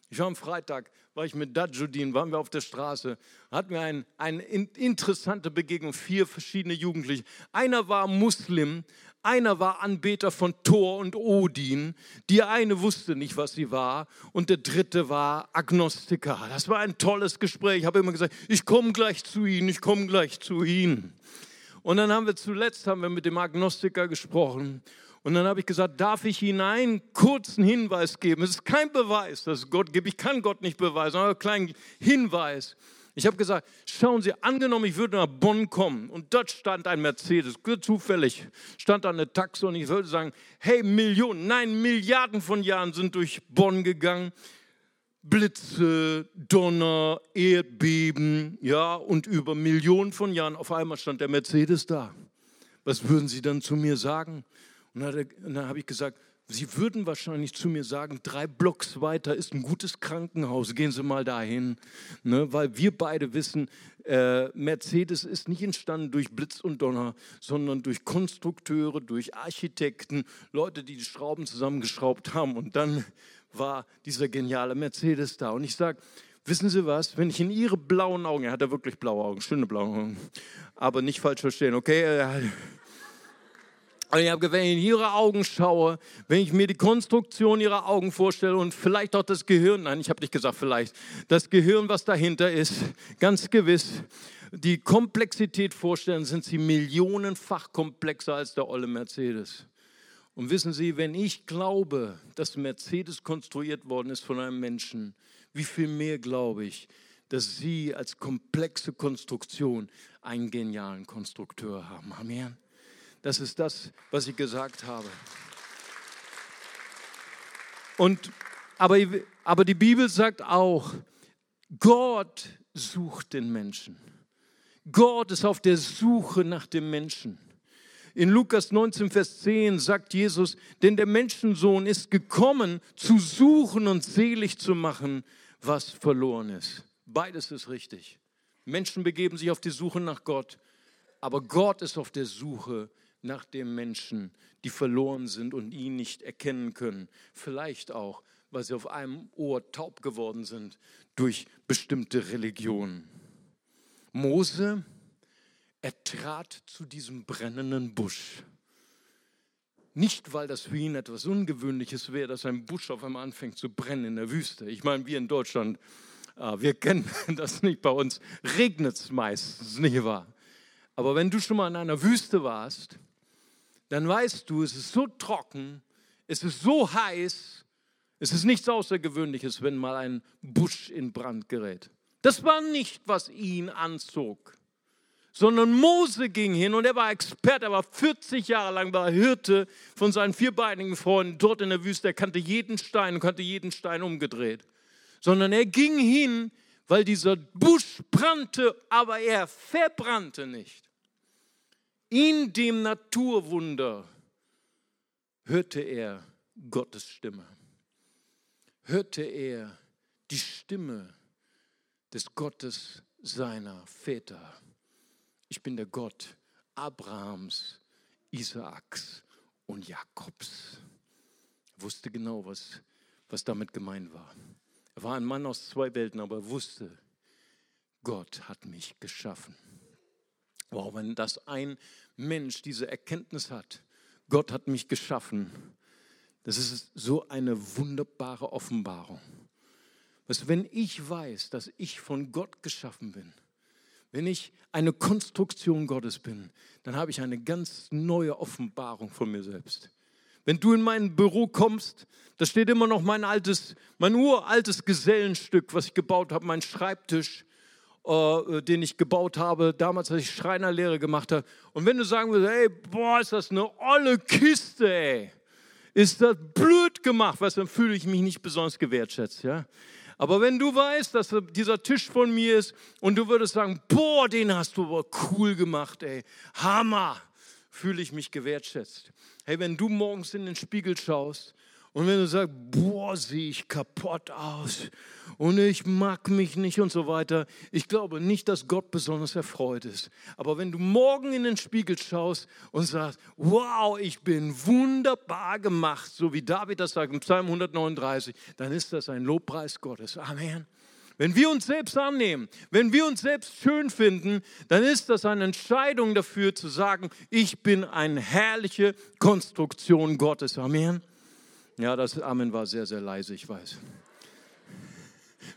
S1: Ich war am Freitag, war ich mit Dajudin, waren wir auf der Straße, hatten wir ein, eine interessante Begegnung, vier verschiedene Jugendliche. Einer war Muslim, einer war Anbeter von Thor und Odin, die eine wusste nicht, was sie war und der dritte war Agnostiker. Das war ein tolles Gespräch. Ich habe immer gesagt, ich komme gleich zu Ihnen, ich komme gleich zu Ihnen. Und dann haben wir zuletzt haben wir mit dem Agnostiker gesprochen und dann habe ich gesagt, darf ich Ihnen einen kurzen Hinweis geben? Es ist kein Beweis, dass Gott gibt. Ich kann Gott nicht beweisen, aber einen kleinen Hinweis. Ich habe gesagt, schauen Sie, angenommen, ich würde nach Bonn kommen und dort stand ein Mercedes, zufällig stand da eine Taxe und ich würde sagen, hey, Millionen, nein, Milliarden von Jahren sind durch Bonn gegangen. Blitze, Donner, Erdbeben, ja, und über Millionen von Jahren auf einmal stand der Mercedes da. Was würden Sie dann zu mir sagen? Und dann, dann habe ich gesagt, Sie würden wahrscheinlich zu mir sagen, drei Blocks weiter ist ein gutes Krankenhaus, gehen Sie mal dahin. Ne? Weil wir beide wissen, äh, Mercedes ist nicht entstanden durch Blitz und Donner, sondern durch Konstrukteure, durch Architekten, Leute, die die Schrauben zusammengeschraubt haben. Und dann war dieser geniale Mercedes da. Und ich sage, wissen Sie was, wenn ich in Ihre blauen Augen, er hat ja wirklich blaue Augen, schöne blaue Augen, aber nicht falsch verstehen, okay? Und ich habe, wenn ich in ihre Augen schaue, wenn ich mir die Konstruktion ihrer Augen vorstelle und vielleicht auch das Gehirn, nein, ich habe nicht gesagt vielleicht, das Gehirn, was dahinter ist, ganz gewiss, die Komplexität vorstellen, sind sie millionenfach komplexer als der olle Mercedes. Und wissen Sie, wenn ich glaube, dass Mercedes konstruiert worden ist von einem Menschen, wie viel mehr glaube ich, dass Sie als komplexe Konstruktion einen genialen Konstrukteur haben. Amen. Das ist das, was ich gesagt habe. Und, aber, aber die Bibel sagt auch, Gott sucht den Menschen. Gott ist auf der Suche nach dem Menschen. In Lukas 19, Vers 10 sagt Jesus, denn der Menschensohn ist gekommen, zu suchen und selig zu machen, was verloren ist. Beides ist richtig. Menschen begeben sich auf die Suche nach Gott, aber Gott ist auf der Suche nach dem Menschen, die verloren sind und ihn nicht erkennen können. Vielleicht auch, weil sie auf einem Ohr taub geworden sind durch bestimmte Religionen. Mose, er trat zu diesem brennenden Busch. Nicht, weil das für ihn etwas Ungewöhnliches wäre, dass ein Busch auf einmal anfängt zu brennen in der Wüste. Ich meine, wir in Deutschland, äh, wir kennen [LAUGHS] das nicht. Bei uns regnet es meistens, nicht wahr? Aber wenn du schon mal in einer Wüste warst, dann weißt du, es ist so trocken, es ist so heiß, es ist nichts Außergewöhnliches, wenn mal ein Busch in Brand gerät. Das war nicht, was ihn anzog, sondern Mose ging hin und er war Experte, er war 40 Jahre lang war Hirte von seinen vierbeinigen Freunden dort in der Wüste. Er kannte jeden Stein und kannte jeden Stein umgedreht. Sondern er ging hin, weil dieser Busch brannte, aber er verbrannte nicht. In dem Naturwunder hörte er Gottes Stimme. Hörte er die Stimme des Gottes seiner Väter. Ich bin der Gott Abrahams, Isaaks und Jakobs. Er wusste genau, was, was damit gemeint war. Er war ein Mann aus zwei Welten, aber er wusste, Gott hat mich geschaffen. Wow, wenn das ein Mensch diese Erkenntnis hat, Gott hat mich geschaffen, das ist so eine wunderbare Offenbarung. Was, wenn ich weiß, dass ich von Gott geschaffen bin, wenn ich eine Konstruktion Gottes bin, dann habe ich eine ganz neue Offenbarung von mir selbst. Wenn du in mein Büro kommst, da steht immer noch mein altes, mein uraltes Gesellenstück, was ich gebaut habe, mein Schreibtisch, äh, den ich gebaut habe, damals, als ich Schreinerlehre gemacht habe. Und wenn du sagen würdest, ey, boah, ist das eine olle Kiste, ey, ist das blöd gemacht, was, dann fühle ich mich nicht besonders gewertschätzt, ja. Aber wenn du weißt, dass dieser Tisch von mir ist und du würdest sagen, boah, den hast du aber cool gemacht, ey, Hammer, fühle ich mich gewertschätzt. Hey, wenn du morgens in den Spiegel schaust und wenn du sagst, boah, sehe ich kaputt aus und ich mag mich nicht und so weiter, ich glaube nicht, dass Gott besonders erfreut ist. Aber wenn du morgen in den Spiegel schaust und sagst, wow, ich bin wunderbar gemacht, so wie David das sagt im Psalm 139, dann ist das ein Lobpreis Gottes. Amen. Wenn wir uns selbst annehmen, wenn wir uns selbst schön finden, dann ist das eine Entscheidung dafür zu sagen, ich bin eine herrliche Konstruktion Gottes. Amen. Ja, das Amen war sehr, sehr leise, ich weiß.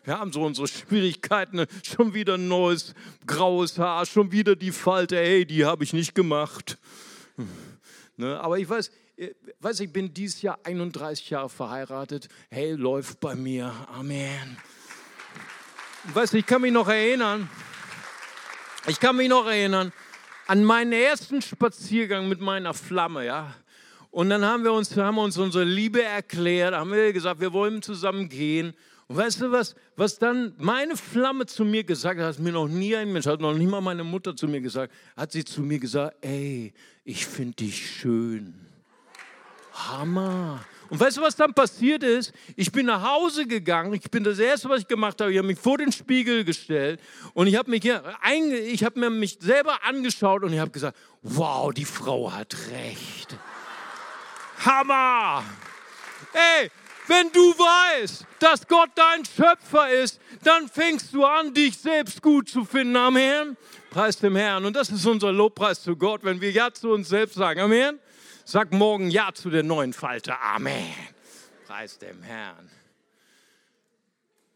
S1: Wir haben so unsere Schwierigkeiten, schon wieder ein neues graues Haar, schon wieder die Falte, hey, die habe ich nicht gemacht. Ne, aber ich weiß, äh, weiß, ich bin dieses Jahr 31 Jahre verheiratet. Hey, läuft bei mir. Amen. Weißt du, ich kann mich noch erinnern, ich kann mich noch erinnern an meinen ersten Spaziergang mit meiner Flamme, ja. Und dann haben wir uns, haben uns unsere Liebe erklärt, haben wir gesagt, wir wollen zusammen gehen. Und weißt du was, was dann meine Flamme zu mir gesagt hat, hat mir noch nie ein Mensch, hat noch nicht mal meine Mutter zu mir gesagt, hat sie zu mir gesagt, ey, ich finde dich schön. Hammer. Und weißt du, was dann passiert ist? Ich bin nach Hause gegangen. Ich bin das erste, was ich gemacht habe, ich habe mich vor den Spiegel gestellt und ich habe mich hier, ich habe mir mich selber angeschaut und ich habe gesagt, wow, die Frau hat recht. Hammer! Ey, wenn du weißt, dass Gott dein Schöpfer ist, dann fängst du an, dich selbst gut zu finden. Amen. Preis dem Herrn. Und das ist unser Lobpreis zu Gott, wenn wir Ja zu uns selbst sagen. Amen. Sag morgen Ja zu der neuen Falte. Amen. Preis dem Herrn.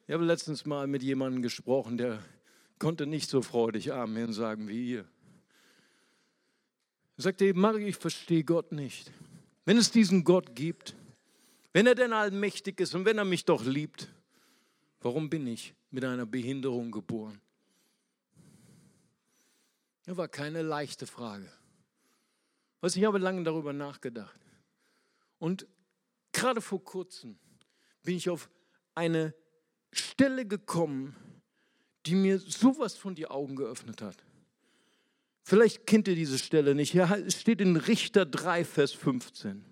S1: Ich habe letztens mal mit jemandem gesprochen, der konnte nicht so freudig Amen sagen wie ihr. Er sagte eben, Mario, ich verstehe Gott nicht. Wenn es diesen Gott gibt, wenn er denn allmächtig ist und wenn er mich doch liebt, warum bin ich mit einer Behinderung geboren? Das war keine leichte Frage. Was ich habe lange darüber nachgedacht. Und gerade vor kurzem bin ich auf eine Stelle gekommen, die mir sowas von die Augen geöffnet hat. Vielleicht kennt ihr diese Stelle nicht. Es steht in Richter 3, Vers 15.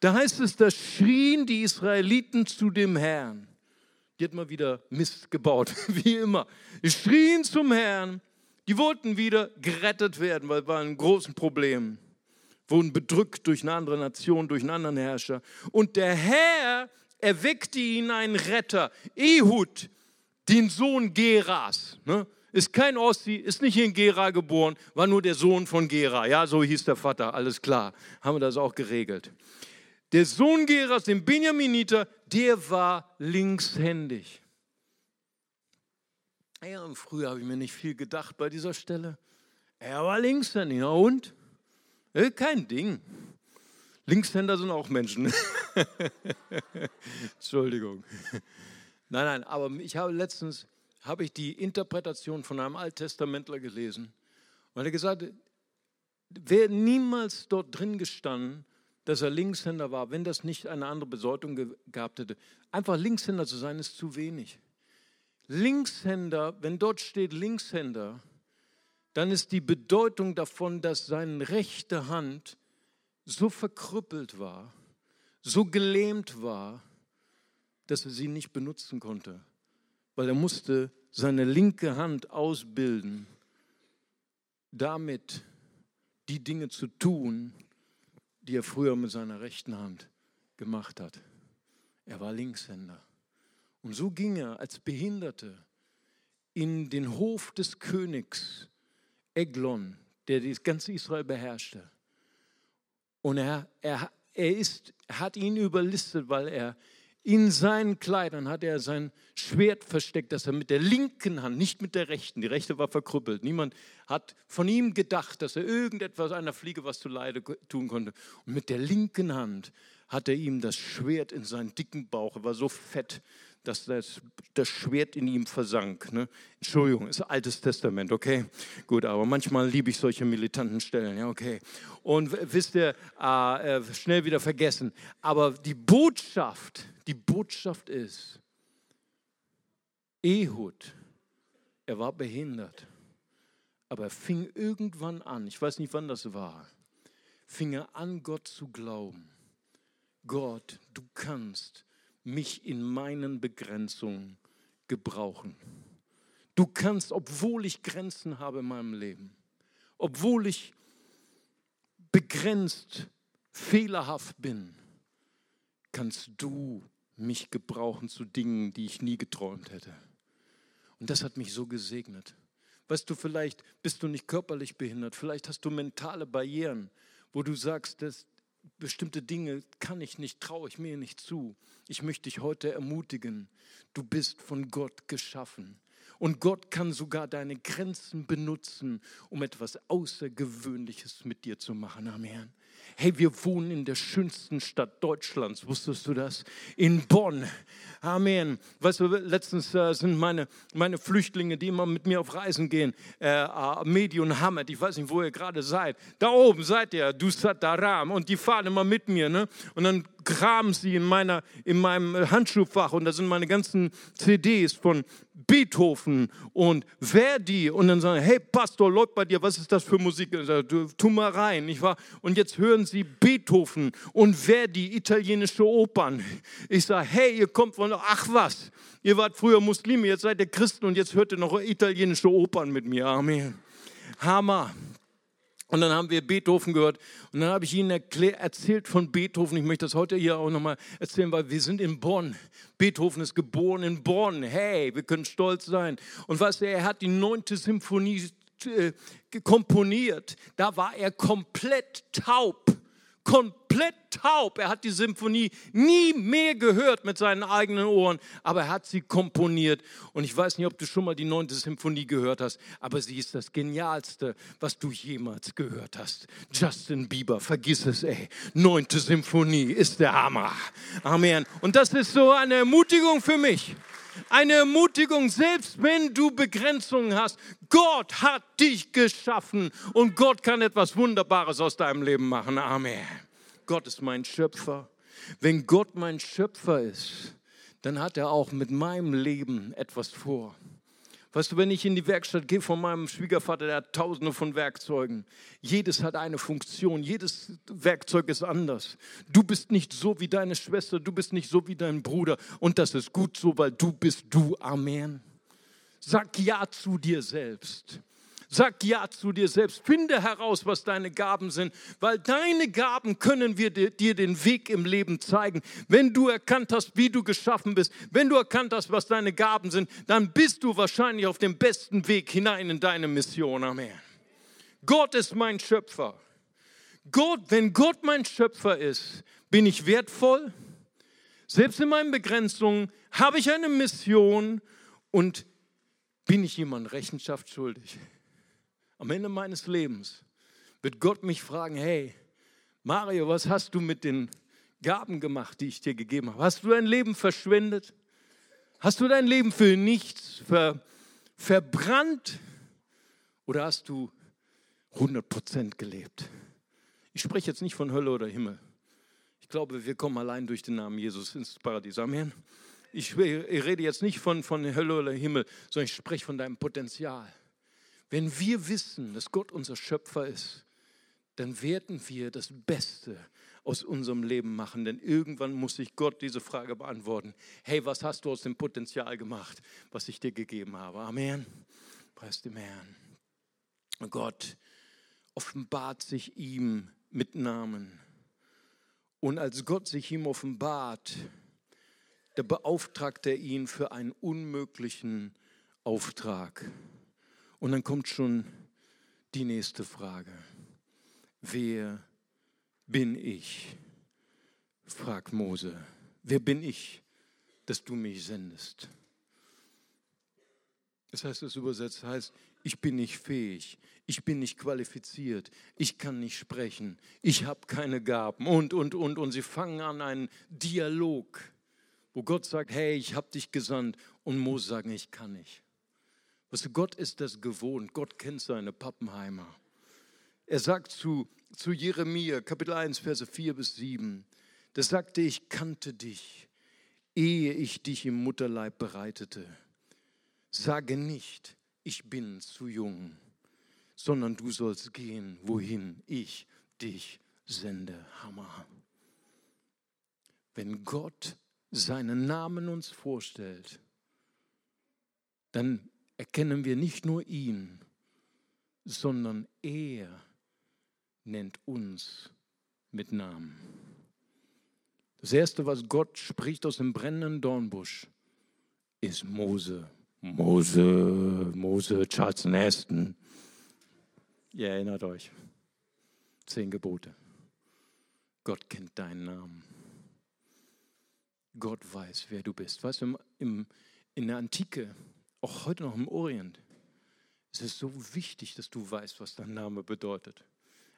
S1: Da heißt es, da schrien die Israeliten zu dem Herrn. Die hat mal wieder Mist gebaut, [LAUGHS] wie immer. Die schrien zum Herrn. Die wollten wieder gerettet werden, weil war ein großes Problem. Wurden bedrückt durch eine andere Nation, durch einen anderen Herrscher. Und der Herr erweckte ihnen einen Retter, Ehud, den Sohn Geras. Ne? Ist kein Ossi, ist nicht in Gera geboren, war nur der Sohn von Gera. Ja, so hieß der Vater, alles klar. Haben wir das auch geregelt. Der Sohn Geras, den Benjaminiter, der war linkshändig. Ja, früher habe ich mir nicht viel gedacht bei dieser Stelle. Er war linkshändig. Na und? Äh, kein Ding. Linkshänder sind auch Menschen. [LAUGHS] Entschuldigung. Nein, nein, aber ich habe letztens habe ich die Interpretation von einem Alttestamentler gelesen. Und er gesagt, wäre niemals dort drin gestanden, dass er Linkshänder war, wenn das nicht eine andere Bedeutung ge gehabt hätte. Einfach Linkshänder zu sein, ist zu wenig. Linkshänder, wenn dort steht Linkshänder, dann ist die Bedeutung davon, dass seine rechte Hand so verkrüppelt war, so gelähmt war, dass er sie nicht benutzen konnte weil er musste seine linke Hand ausbilden, damit die Dinge zu tun, die er früher mit seiner rechten Hand gemacht hat. Er war Linkshänder. Und so ging er als Behinderte in den Hof des Königs Eglon, der das ganze Israel beherrschte. Und er, er, er, ist, hat ihn überlistet, weil er in seinen Kleidern hat er sein Schwert versteckt, das er mit der linken Hand, nicht mit der rechten, die rechte war verkrüppelt. Niemand hat von ihm gedacht, dass er irgendetwas einer Fliege was zu Leide tun konnte. Und mit der linken Hand hat er ihm das Schwert in seinen dicken Bauch, er war so fett, dass das, das Schwert in ihm versank. Ne? Entschuldigung, ist Altes Testament, okay? Gut, aber manchmal liebe ich solche militanten Stellen, ja, okay. Und wisst ihr, äh, äh, schnell wieder vergessen, aber die Botschaft, die Botschaft ist, Ehud, er war behindert, aber er fing irgendwann an, ich weiß nicht, wann das war, fing er an, Gott zu glauben. Gott, du kannst mich in meinen Begrenzungen gebrauchen. Du kannst, obwohl ich Grenzen habe in meinem Leben, obwohl ich begrenzt, fehlerhaft bin, kannst du mich gebrauchen zu Dingen, die ich nie geträumt hätte. Und das hat mich so gesegnet. Weißt du, vielleicht bist du nicht körperlich behindert, vielleicht hast du mentale Barrieren, wo du sagst, dass bestimmte Dinge kann ich nicht, traue ich mir nicht zu. Ich möchte dich heute ermutigen. Du bist von Gott geschaffen. Und Gott kann sogar deine Grenzen benutzen, um etwas Außergewöhnliches mit dir zu machen. Amen. Hey, wir wohnen in der schönsten Stadt Deutschlands. Wusstest du das? In Bonn. Amen. Weißt du, letztens äh, sind meine, meine Flüchtlinge, die immer mit mir auf Reisen gehen, äh, Medi und Hamed, ich weiß nicht, wo ihr gerade seid. Da oben seid ihr, du Sataram. Und die fahren immer mit mir. Ne? Und dann kramen sie in, meiner, in meinem Handschuhfach und da sind meine ganzen CDs von Beethoven und Verdi und dann sagen, hey Pastor, läuft bei dir, was ist das für Musik? Sage, tu mal rein, nicht wahr? Und jetzt hören sie Beethoven und Verdi, italienische Opern. Ich sage, hey, ihr kommt von, ach was, ihr wart früher Muslime, jetzt seid ihr Christen und jetzt hört ihr noch italienische Opern mit mir. Amen. Hammer. Und dann haben wir Beethoven gehört und dann habe ich ihnen erzählt von Beethoven. Ich möchte das heute hier auch nochmal erzählen, weil wir sind in Bonn. Beethoven ist geboren in Bonn. Hey, wir können stolz sein. Und weißt du, er hat die neunte Symphonie äh, komponiert. Da war er komplett taub komplett taub. Er hat die Symphonie nie mehr gehört mit seinen eigenen Ohren, aber er hat sie komponiert. Und ich weiß nicht, ob du schon mal die neunte Symphonie gehört hast, aber sie ist das Genialste, was du jemals gehört hast. Justin Bieber, vergiss es, ey. Neunte Symphonie ist der Hammer. Amen. Und das ist so eine Ermutigung für mich. Eine Ermutigung, selbst wenn du Begrenzungen hast. Gott hat dich geschaffen und Gott kann etwas Wunderbares aus deinem Leben machen. Amen. Gott ist mein Schöpfer. Wenn Gott mein Schöpfer ist, dann hat er auch mit meinem Leben etwas vor. Weißt du, wenn ich in die Werkstatt gehe von meinem Schwiegervater, der hat tausende von Werkzeugen. Jedes hat eine Funktion, jedes Werkzeug ist anders. Du bist nicht so wie deine Schwester, du bist nicht so wie dein Bruder. Und das ist gut so, weil du bist du. Amen. Sag Ja zu dir selbst. Sag Ja zu dir selbst. Finde heraus, was deine Gaben sind, weil deine Gaben können wir dir den Weg im Leben zeigen. Wenn du erkannt hast, wie du geschaffen bist, wenn du erkannt hast, was deine Gaben sind, dann bist du wahrscheinlich auf dem besten Weg hinein in deine Mission. Amen. Gott ist mein Schöpfer. Gott, wenn Gott mein Schöpfer ist, bin ich wertvoll. Selbst in meinen Begrenzungen habe ich eine Mission und bin ich jemand Rechenschaft schuldig am Ende meines Lebens wird Gott mich fragen, hey, Mario, was hast du mit den Gaben gemacht, die ich dir gegeben habe? Hast du dein Leben verschwendet? Hast du dein Leben für nichts ver, verbrannt? Oder hast du 100% gelebt? Ich spreche jetzt nicht von Hölle oder Himmel. Ich glaube, wir kommen allein durch den Namen Jesus ins Paradies. Amen. Ich rede jetzt nicht von, von Hölle oder Himmel, sondern ich spreche von deinem Potenzial. Wenn wir wissen, dass Gott unser Schöpfer ist, dann werden wir das Beste aus unserem Leben machen. Denn irgendwann muss sich Gott diese Frage beantworten. Hey, was hast du aus dem Potenzial gemacht, was ich dir gegeben habe? Amen. Preis dem Herrn. Gott offenbart sich ihm mit Namen. Und als Gott sich ihm offenbart, da beauftragt er ihn für einen unmöglichen Auftrag. Und dann kommt schon die nächste Frage. Wer bin ich? fragt Mose. Wer bin ich, dass du mich sendest? Das heißt, es übersetzt heißt, ich bin nicht fähig, ich bin nicht qualifiziert, ich kann nicht sprechen, ich habe keine Gaben und, und, und. Und sie fangen an einen Dialog, wo Gott sagt, hey, ich habe dich gesandt und Mose sagt, ich kann nicht. Du, Gott ist das gewohnt, Gott kennt seine Pappenheimer. Er sagt zu, zu Jeremia, Kapitel 1, Verse 4 bis 7, da sagte ich kannte dich, ehe ich dich im Mutterleib bereitete. Sage nicht, ich bin zu jung, sondern du sollst gehen, wohin ich dich sende. Hammer. Wenn Gott seinen Namen uns vorstellt, dann erkennen wir nicht nur ihn, sondern er nennt uns mit Namen. Das Erste, was Gott spricht aus dem brennenden Dornbusch, ist Mose. Mose, Mose, Charles Aston. Ihr erinnert euch. Zehn Gebote. Gott kennt deinen Namen. Gott weiß, wer du bist. Weißt du, im, in der Antike, auch heute noch im Orient, ist es so wichtig, dass du weißt, was dein Name bedeutet.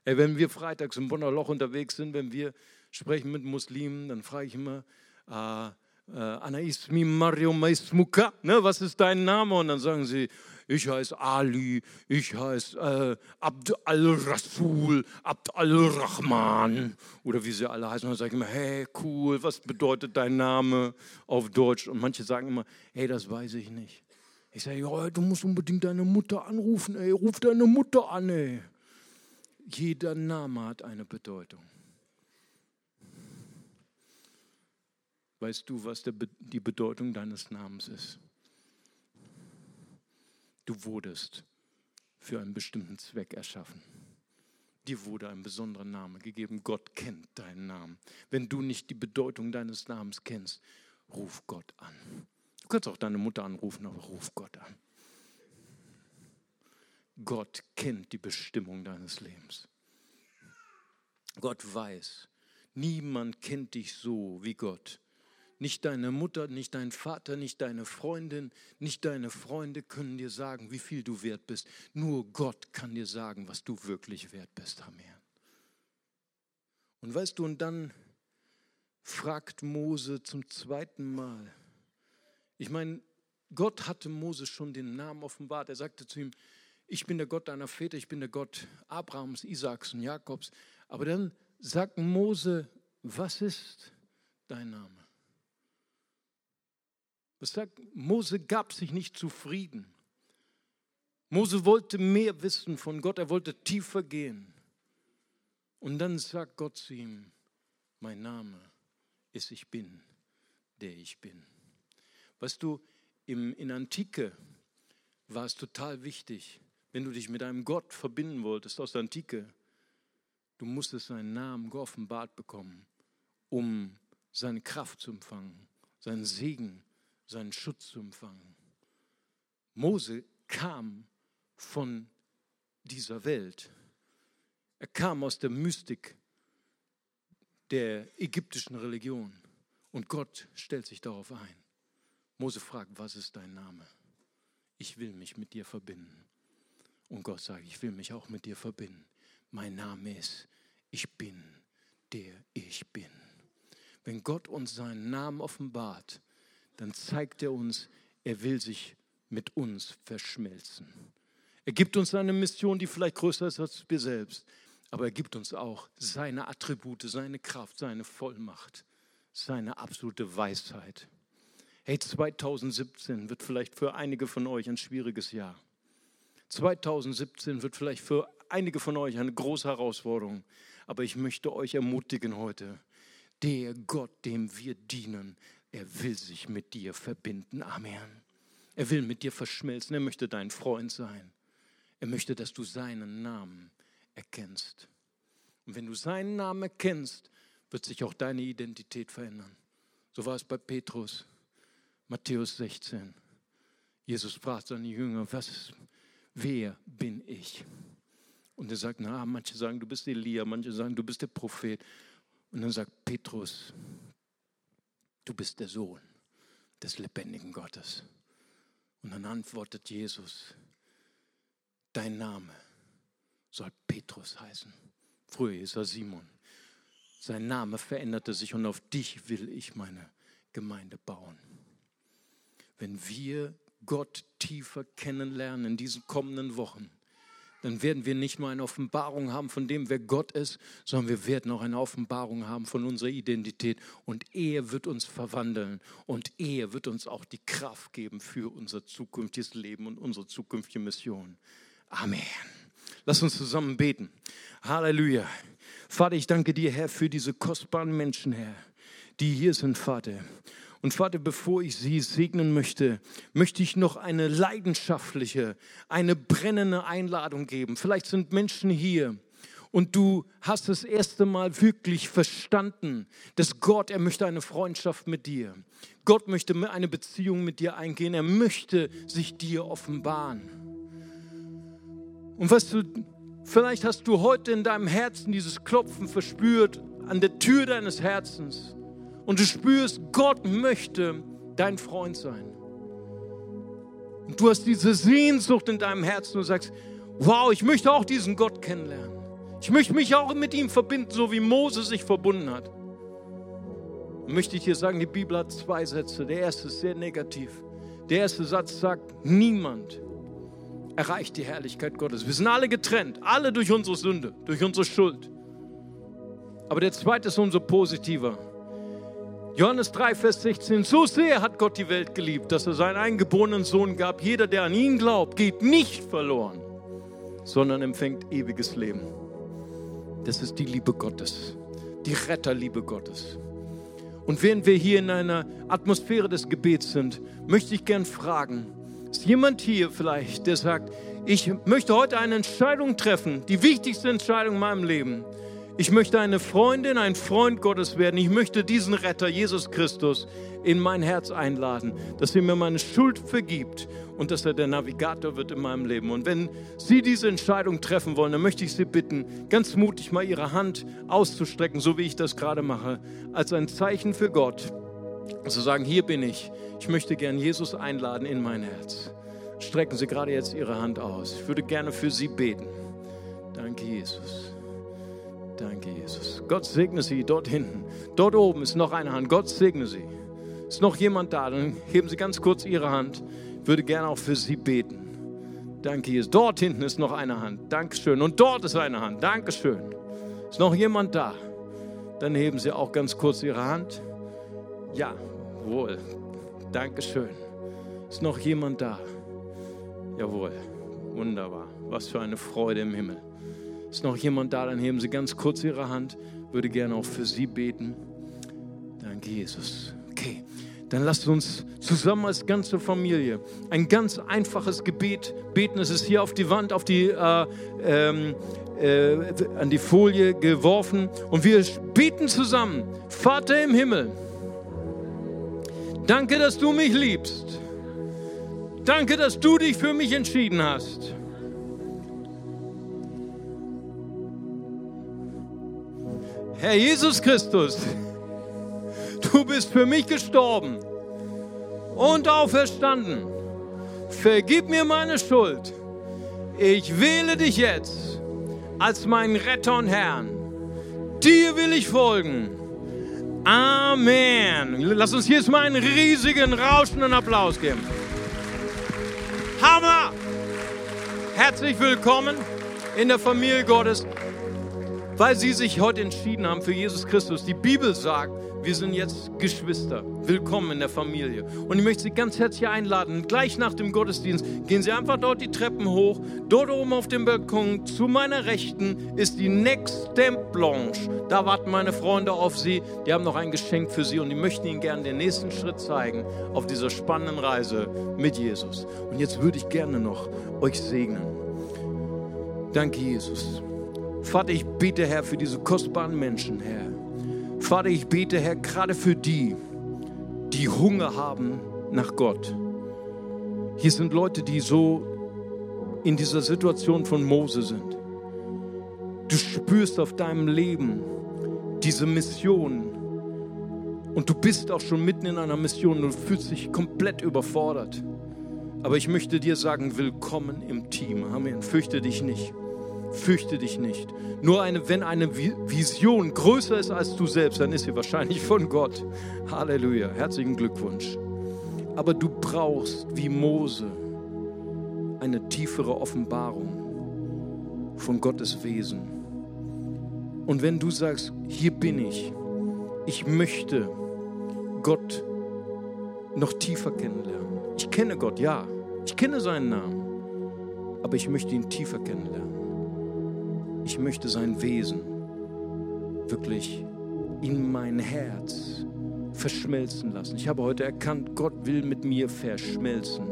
S1: Ey, wenn wir freitags im Bonner Loch unterwegs sind, wenn wir sprechen mit Muslimen, dann frage ich immer, äh, äh, Anaismi Mario Maismuka, ne, was ist dein Name? Und dann sagen sie, ich heiße Ali, ich heiße äh, Abd al-Rasul, Abd al-Rahman oder wie sie alle heißen. Und dann sage ich immer, hey, cool, was bedeutet dein Name auf Deutsch? Und manche sagen immer, hey, das weiß ich nicht. Ich sage, ja, du musst unbedingt deine Mutter anrufen, ey, ruf deine Mutter an, ey. Jeder Name hat eine Bedeutung. Weißt du, was der, die Bedeutung deines Namens ist? Du wurdest für einen bestimmten Zweck erschaffen. Dir wurde ein besonderer Name gegeben. Gott kennt deinen Namen. Wenn du nicht die Bedeutung deines Namens kennst, ruf Gott an. Du kannst auch deine Mutter anrufen, aber ruf Gott an. Gott kennt die Bestimmung deines Lebens. Gott weiß, niemand kennt dich so wie Gott. Nicht deine Mutter, nicht dein Vater, nicht deine Freundin, nicht deine Freunde können dir sagen, wie viel du wert bist. Nur Gott kann dir sagen, was du wirklich wert bist, Amen. Und weißt du, und dann fragt Mose zum zweiten Mal. Ich meine, Gott hatte Mose schon den Namen offenbart. Er sagte zu ihm, ich bin der Gott deiner Väter, ich bin der Gott Abrahams, Isaaks und Jakobs. Aber dann sagt Mose, was ist dein Name? Das sagt, Mose gab sich nicht zufrieden. Mose wollte mehr wissen von Gott, er wollte tiefer gehen. Und dann sagt Gott zu ihm, mein Name ist Ich bin, der ich bin. Weißt du, im, in Antike war es total wichtig, wenn du dich mit einem Gott verbinden wolltest aus der Antike, du musstest seinen Namen geoffenbart bekommen, um seine Kraft zu empfangen, seinen Segen seinen Schutz zu empfangen. Mose kam von dieser Welt. Er kam aus der Mystik der ägyptischen Religion. Und Gott stellt sich darauf ein. Mose fragt, was ist dein Name? Ich will mich mit dir verbinden. Und Gott sagt, ich will mich auch mit dir verbinden. Mein Name ist, ich bin, der ich bin. Wenn Gott uns seinen Namen offenbart, dann zeigt er uns, er will sich mit uns verschmelzen. Er gibt uns eine Mission, die vielleicht größer ist als wir selbst, aber er gibt uns auch seine Attribute, seine Kraft, seine Vollmacht, seine absolute Weisheit. Hey, 2017 wird vielleicht für einige von euch ein schwieriges Jahr. 2017 wird vielleicht für einige von euch eine große Herausforderung. Aber ich möchte euch ermutigen heute, der Gott, dem wir dienen, er will sich mit dir verbinden. Amen. Er will mit dir verschmelzen. Er möchte dein Freund sein. Er möchte, dass du seinen Namen erkennst. Und wenn du seinen Namen erkennst, wird sich auch deine Identität verändern. So war es bei Petrus, Matthäus 16. Jesus fragt seine Jünger, was, wer bin ich? Und er sagt, na, manche sagen, du bist Elia, manche sagen, du bist der Prophet. Und dann sagt Petrus, du bist der Sohn des lebendigen Gottes. Und dann antwortet Jesus, dein Name soll Petrus heißen. Früher hieß er Simon. Sein Name veränderte sich und auf dich will ich meine Gemeinde bauen. Wenn wir Gott tiefer kennenlernen in diesen kommenden Wochen, dann werden wir nicht nur eine Offenbarung haben von dem, wer Gott ist, sondern wir werden auch eine Offenbarung haben von unserer Identität. Und er wird uns verwandeln und er wird uns auch die Kraft geben für unser zukünftiges Leben und unsere zukünftige Mission. Amen. Lass uns zusammen beten. Halleluja. Vater, ich danke dir, Herr, für diese kostbaren Menschen, Herr, die hier sind, Vater. Und Vater, bevor ich sie segnen möchte, möchte ich noch eine leidenschaftliche, eine brennende Einladung geben. Vielleicht sind Menschen hier und du hast das erste Mal wirklich verstanden, dass Gott, er möchte eine Freundschaft mit dir. Gott möchte eine Beziehung mit dir eingehen. Er möchte sich dir offenbaren. Und was du, vielleicht hast du heute in deinem Herzen dieses Klopfen verspürt an der Tür deines Herzens und du spürst, Gott möchte dein Freund sein. Und du hast diese Sehnsucht in deinem Herzen und sagst, wow, ich möchte auch diesen Gott kennenlernen. Ich möchte mich auch mit ihm verbinden, so wie Mose sich verbunden hat. Und möchte ich dir sagen, die Bibel hat zwei Sätze. Der erste ist sehr negativ. Der erste Satz sagt, niemand erreicht die Herrlichkeit Gottes. Wir sind alle getrennt, alle durch unsere Sünde, durch unsere Schuld. Aber der zweite ist umso positiver. Johannes 3, Vers 16. So sehr hat Gott die Welt geliebt, dass er seinen eingeborenen Sohn gab. Jeder, der an ihn glaubt, geht nicht verloren, sondern empfängt ewiges Leben. Das ist die Liebe Gottes, die Retterliebe Gottes. Und während wir hier in einer Atmosphäre des Gebets sind, möchte ich gern fragen, ist jemand hier vielleicht, der sagt, ich möchte heute eine Entscheidung treffen, die wichtigste Entscheidung in meinem Leben. Ich möchte eine Freundin, ein Freund Gottes werden. Ich möchte diesen Retter, Jesus Christus, in mein Herz einladen, dass er mir meine Schuld vergibt und dass er der Navigator wird in meinem Leben. Und wenn Sie diese Entscheidung treffen wollen, dann möchte ich Sie bitten, ganz mutig mal Ihre Hand auszustrecken, so wie ich das gerade mache, als ein Zeichen für Gott. Zu sagen, hier bin ich. Ich möchte gern Jesus einladen in mein Herz. Strecken Sie gerade jetzt Ihre Hand aus. Ich würde gerne für Sie beten. Danke, Jesus. Danke, Jesus. Gott segne Sie dort hinten. Dort oben ist noch eine Hand. Gott segne Sie. Ist noch jemand da? Dann heben Sie ganz kurz Ihre Hand. Ich würde gerne auch für Sie beten. Danke, Jesus. Dort hinten ist noch eine Hand. Dankeschön. Und dort ist eine Hand. Dankeschön. Ist noch jemand da? Dann heben Sie auch ganz kurz Ihre Hand. Ja, wohl. Dankeschön. Ist noch jemand da? Jawohl. Wunderbar. Was für eine Freude im Himmel. Ist noch jemand da? Dann heben Sie ganz kurz Ihre Hand. Würde gerne auch für Sie beten. Danke, Jesus. Okay, dann lasst uns zusammen als ganze Familie ein ganz einfaches Gebet beten. Es ist hier auf die Wand, auf die, äh, ähm, äh, an die Folie geworfen. Und wir beten zusammen. Vater im Himmel, danke, dass du mich liebst. Danke, dass du dich für mich entschieden hast. Herr Jesus Christus, du bist für mich gestorben und auferstanden. Vergib mir meine Schuld. Ich wähle dich jetzt als meinen Retter und Herrn. Dir will ich folgen. Amen. Lass uns jetzt mal einen riesigen, rauschenden Applaus geben. Hammer! Herzlich willkommen in der Familie Gottes weil sie sich heute entschieden haben für Jesus Christus. Die Bibel sagt, wir sind jetzt Geschwister. Willkommen in der Familie. Und ich möchte Sie ganz herzlich einladen. Gleich nach dem Gottesdienst gehen Sie einfach dort die Treppen hoch. Dort oben auf dem Balkon zu meiner Rechten ist die Next Stamp Blanche. Da warten meine Freunde auf Sie. Die haben noch ein Geschenk für Sie und die möchten Ihnen gerne den nächsten Schritt zeigen auf dieser spannenden Reise mit Jesus. Und jetzt würde ich gerne noch euch segnen. Danke, Jesus. Vater, ich bete, Herr, für diese kostbaren Menschen, Herr. Vater, ich bete, Herr, gerade für die, die Hunger haben nach Gott. Hier sind Leute, die so in dieser Situation von Mose sind. Du spürst auf deinem Leben diese Mission und du bist auch schon mitten in einer Mission und fühlst dich komplett überfordert. Aber ich möchte dir sagen, willkommen im Team. Amen. Fürchte dich nicht. Fürchte dich nicht. Nur eine, wenn eine Vision größer ist als du selbst, dann ist sie wahrscheinlich von Gott. Halleluja. Herzlichen Glückwunsch. Aber du brauchst wie Mose eine tiefere Offenbarung von Gottes Wesen. Und wenn du sagst, hier bin ich, ich möchte Gott noch tiefer kennenlernen. Ich kenne Gott, ja, ich kenne seinen Namen, aber ich möchte ihn tiefer kennenlernen. Ich möchte sein Wesen wirklich in mein Herz verschmelzen lassen. Ich habe heute erkannt, Gott will mit mir verschmelzen.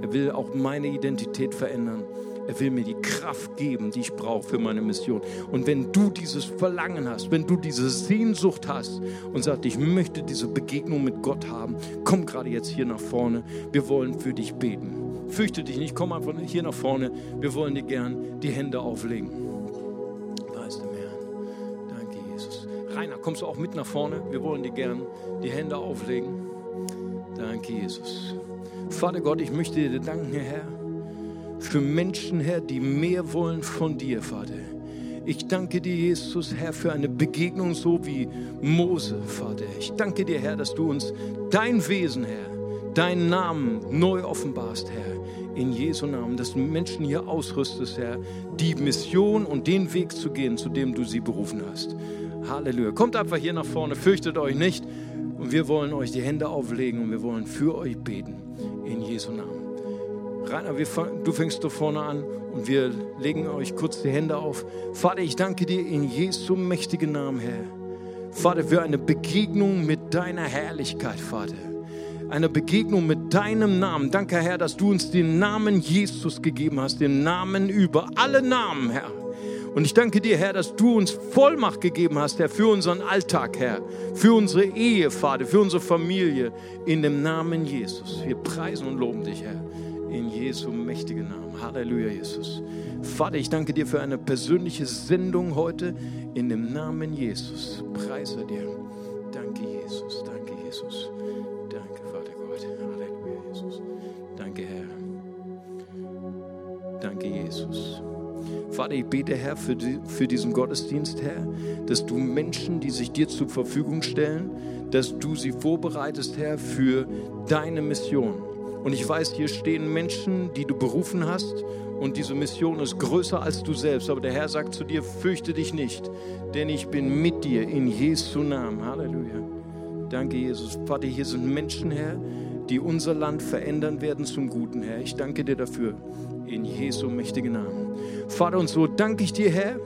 S1: Er will auch meine Identität verändern. Er will mir die Kraft geben, die ich brauche für meine Mission. Und wenn du dieses Verlangen hast, wenn du diese Sehnsucht hast und sagst, ich möchte diese Begegnung mit Gott haben, komm gerade jetzt hier nach vorne. Wir wollen für dich beten. Fürchte dich nicht, komm einfach hier nach vorne. Wir wollen dir gern die Hände auflegen. Rainer, kommst du auch mit nach vorne? Wir wollen dir gern die Hände auflegen. Danke, Jesus. Vater Gott, ich möchte dir danken, Herr, für Menschen, Herr, die mehr wollen von dir, Vater. Ich danke dir, Jesus, Herr, für eine Begegnung so wie Mose, Vater. Ich danke dir, Herr, dass du uns dein Wesen, Herr, deinen Namen neu offenbarst, Herr. In Jesu Namen, dass du Menschen hier ausrüstest, Herr, die Mission und den Weg zu gehen, zu dem du sie berufen hast. Halleluja. Kommt einfach hier nach vorne, fürchtet euch nicht. Und wir wollen euch die Hände auflegen und wir wollen für euch beten. In Jesu Namen. Rainer, wir, du fängst da vorne an und wir legen euch kurz die Hände auf. Vater, ich danke dir in Jesu mächtigen Namen, Herr. Vater, für eine Begegnung mit deiner Herrlichkeit, Vater. Eine Begegnung mit deinem Namen. Danke, Herr, dass du uns den Namen Jesus gegeben hast, den Namen über alle Namen, Herr. Und ich danke dir, Herr, dass du uns Vollmacht gegeben hast, Herr, für unseren Alltag, Herr, für unsere Ehe, Vater, für unsere Familie, in dem Namen Jesus. Wir preisen und loben dich, Herr, in Jesu mächtigen Namen. Halleluja, Jesus. Vater, ich danke dir für eine persönliche Sendung heute, in dem Namen Jesus. Preise dir. Danke, Jesus. Danke, Jesus. Danke, Vater Gott. Halleluja, Jesus. Danke, Herr. Danke, Jesus. Vater, ich bete, Herr, für, die, für diesen Gottesdienst, Herr, dass du Menschen, die sich dir zur Verfügung stellen, dass du sie vorbereitest, Herr, für deine Mission. Und ich weiß, hier stehen Menschen, die du berufen hast und diese Mission ist größer als du selbst. Aber der Herr sagt zu dir, fürchte dich nicht, denn ich bin mit dir in Jesu Namen. Halleluja. Danke, Jesus. Vater, hier sind Menschen, Herr, die unser Land verändern werden zum Guten, Herr. Ich danke dir dafür in Jesu mächtigen Namen. Vater, und so danke ich dir, Herr,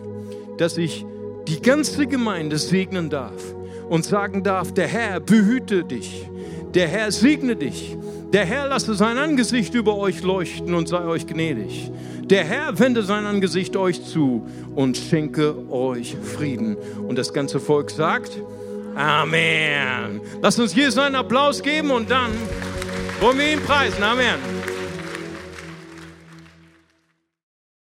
S1: dass ich die ganze Gemeinde segnen darf und sagen darf, der Herr behüte dich, der Herr segne dich, der Herr lasse sein Angesicht über euch leuchten und sei euch gnädig. Der Herr wende sein Angesicht euch zu und schenke euch Frieden. Und das ganze Volk sagt, Amen. Lasst uns Jesus einen Applaus geben und dann wollen wir ihn preisen. Amen.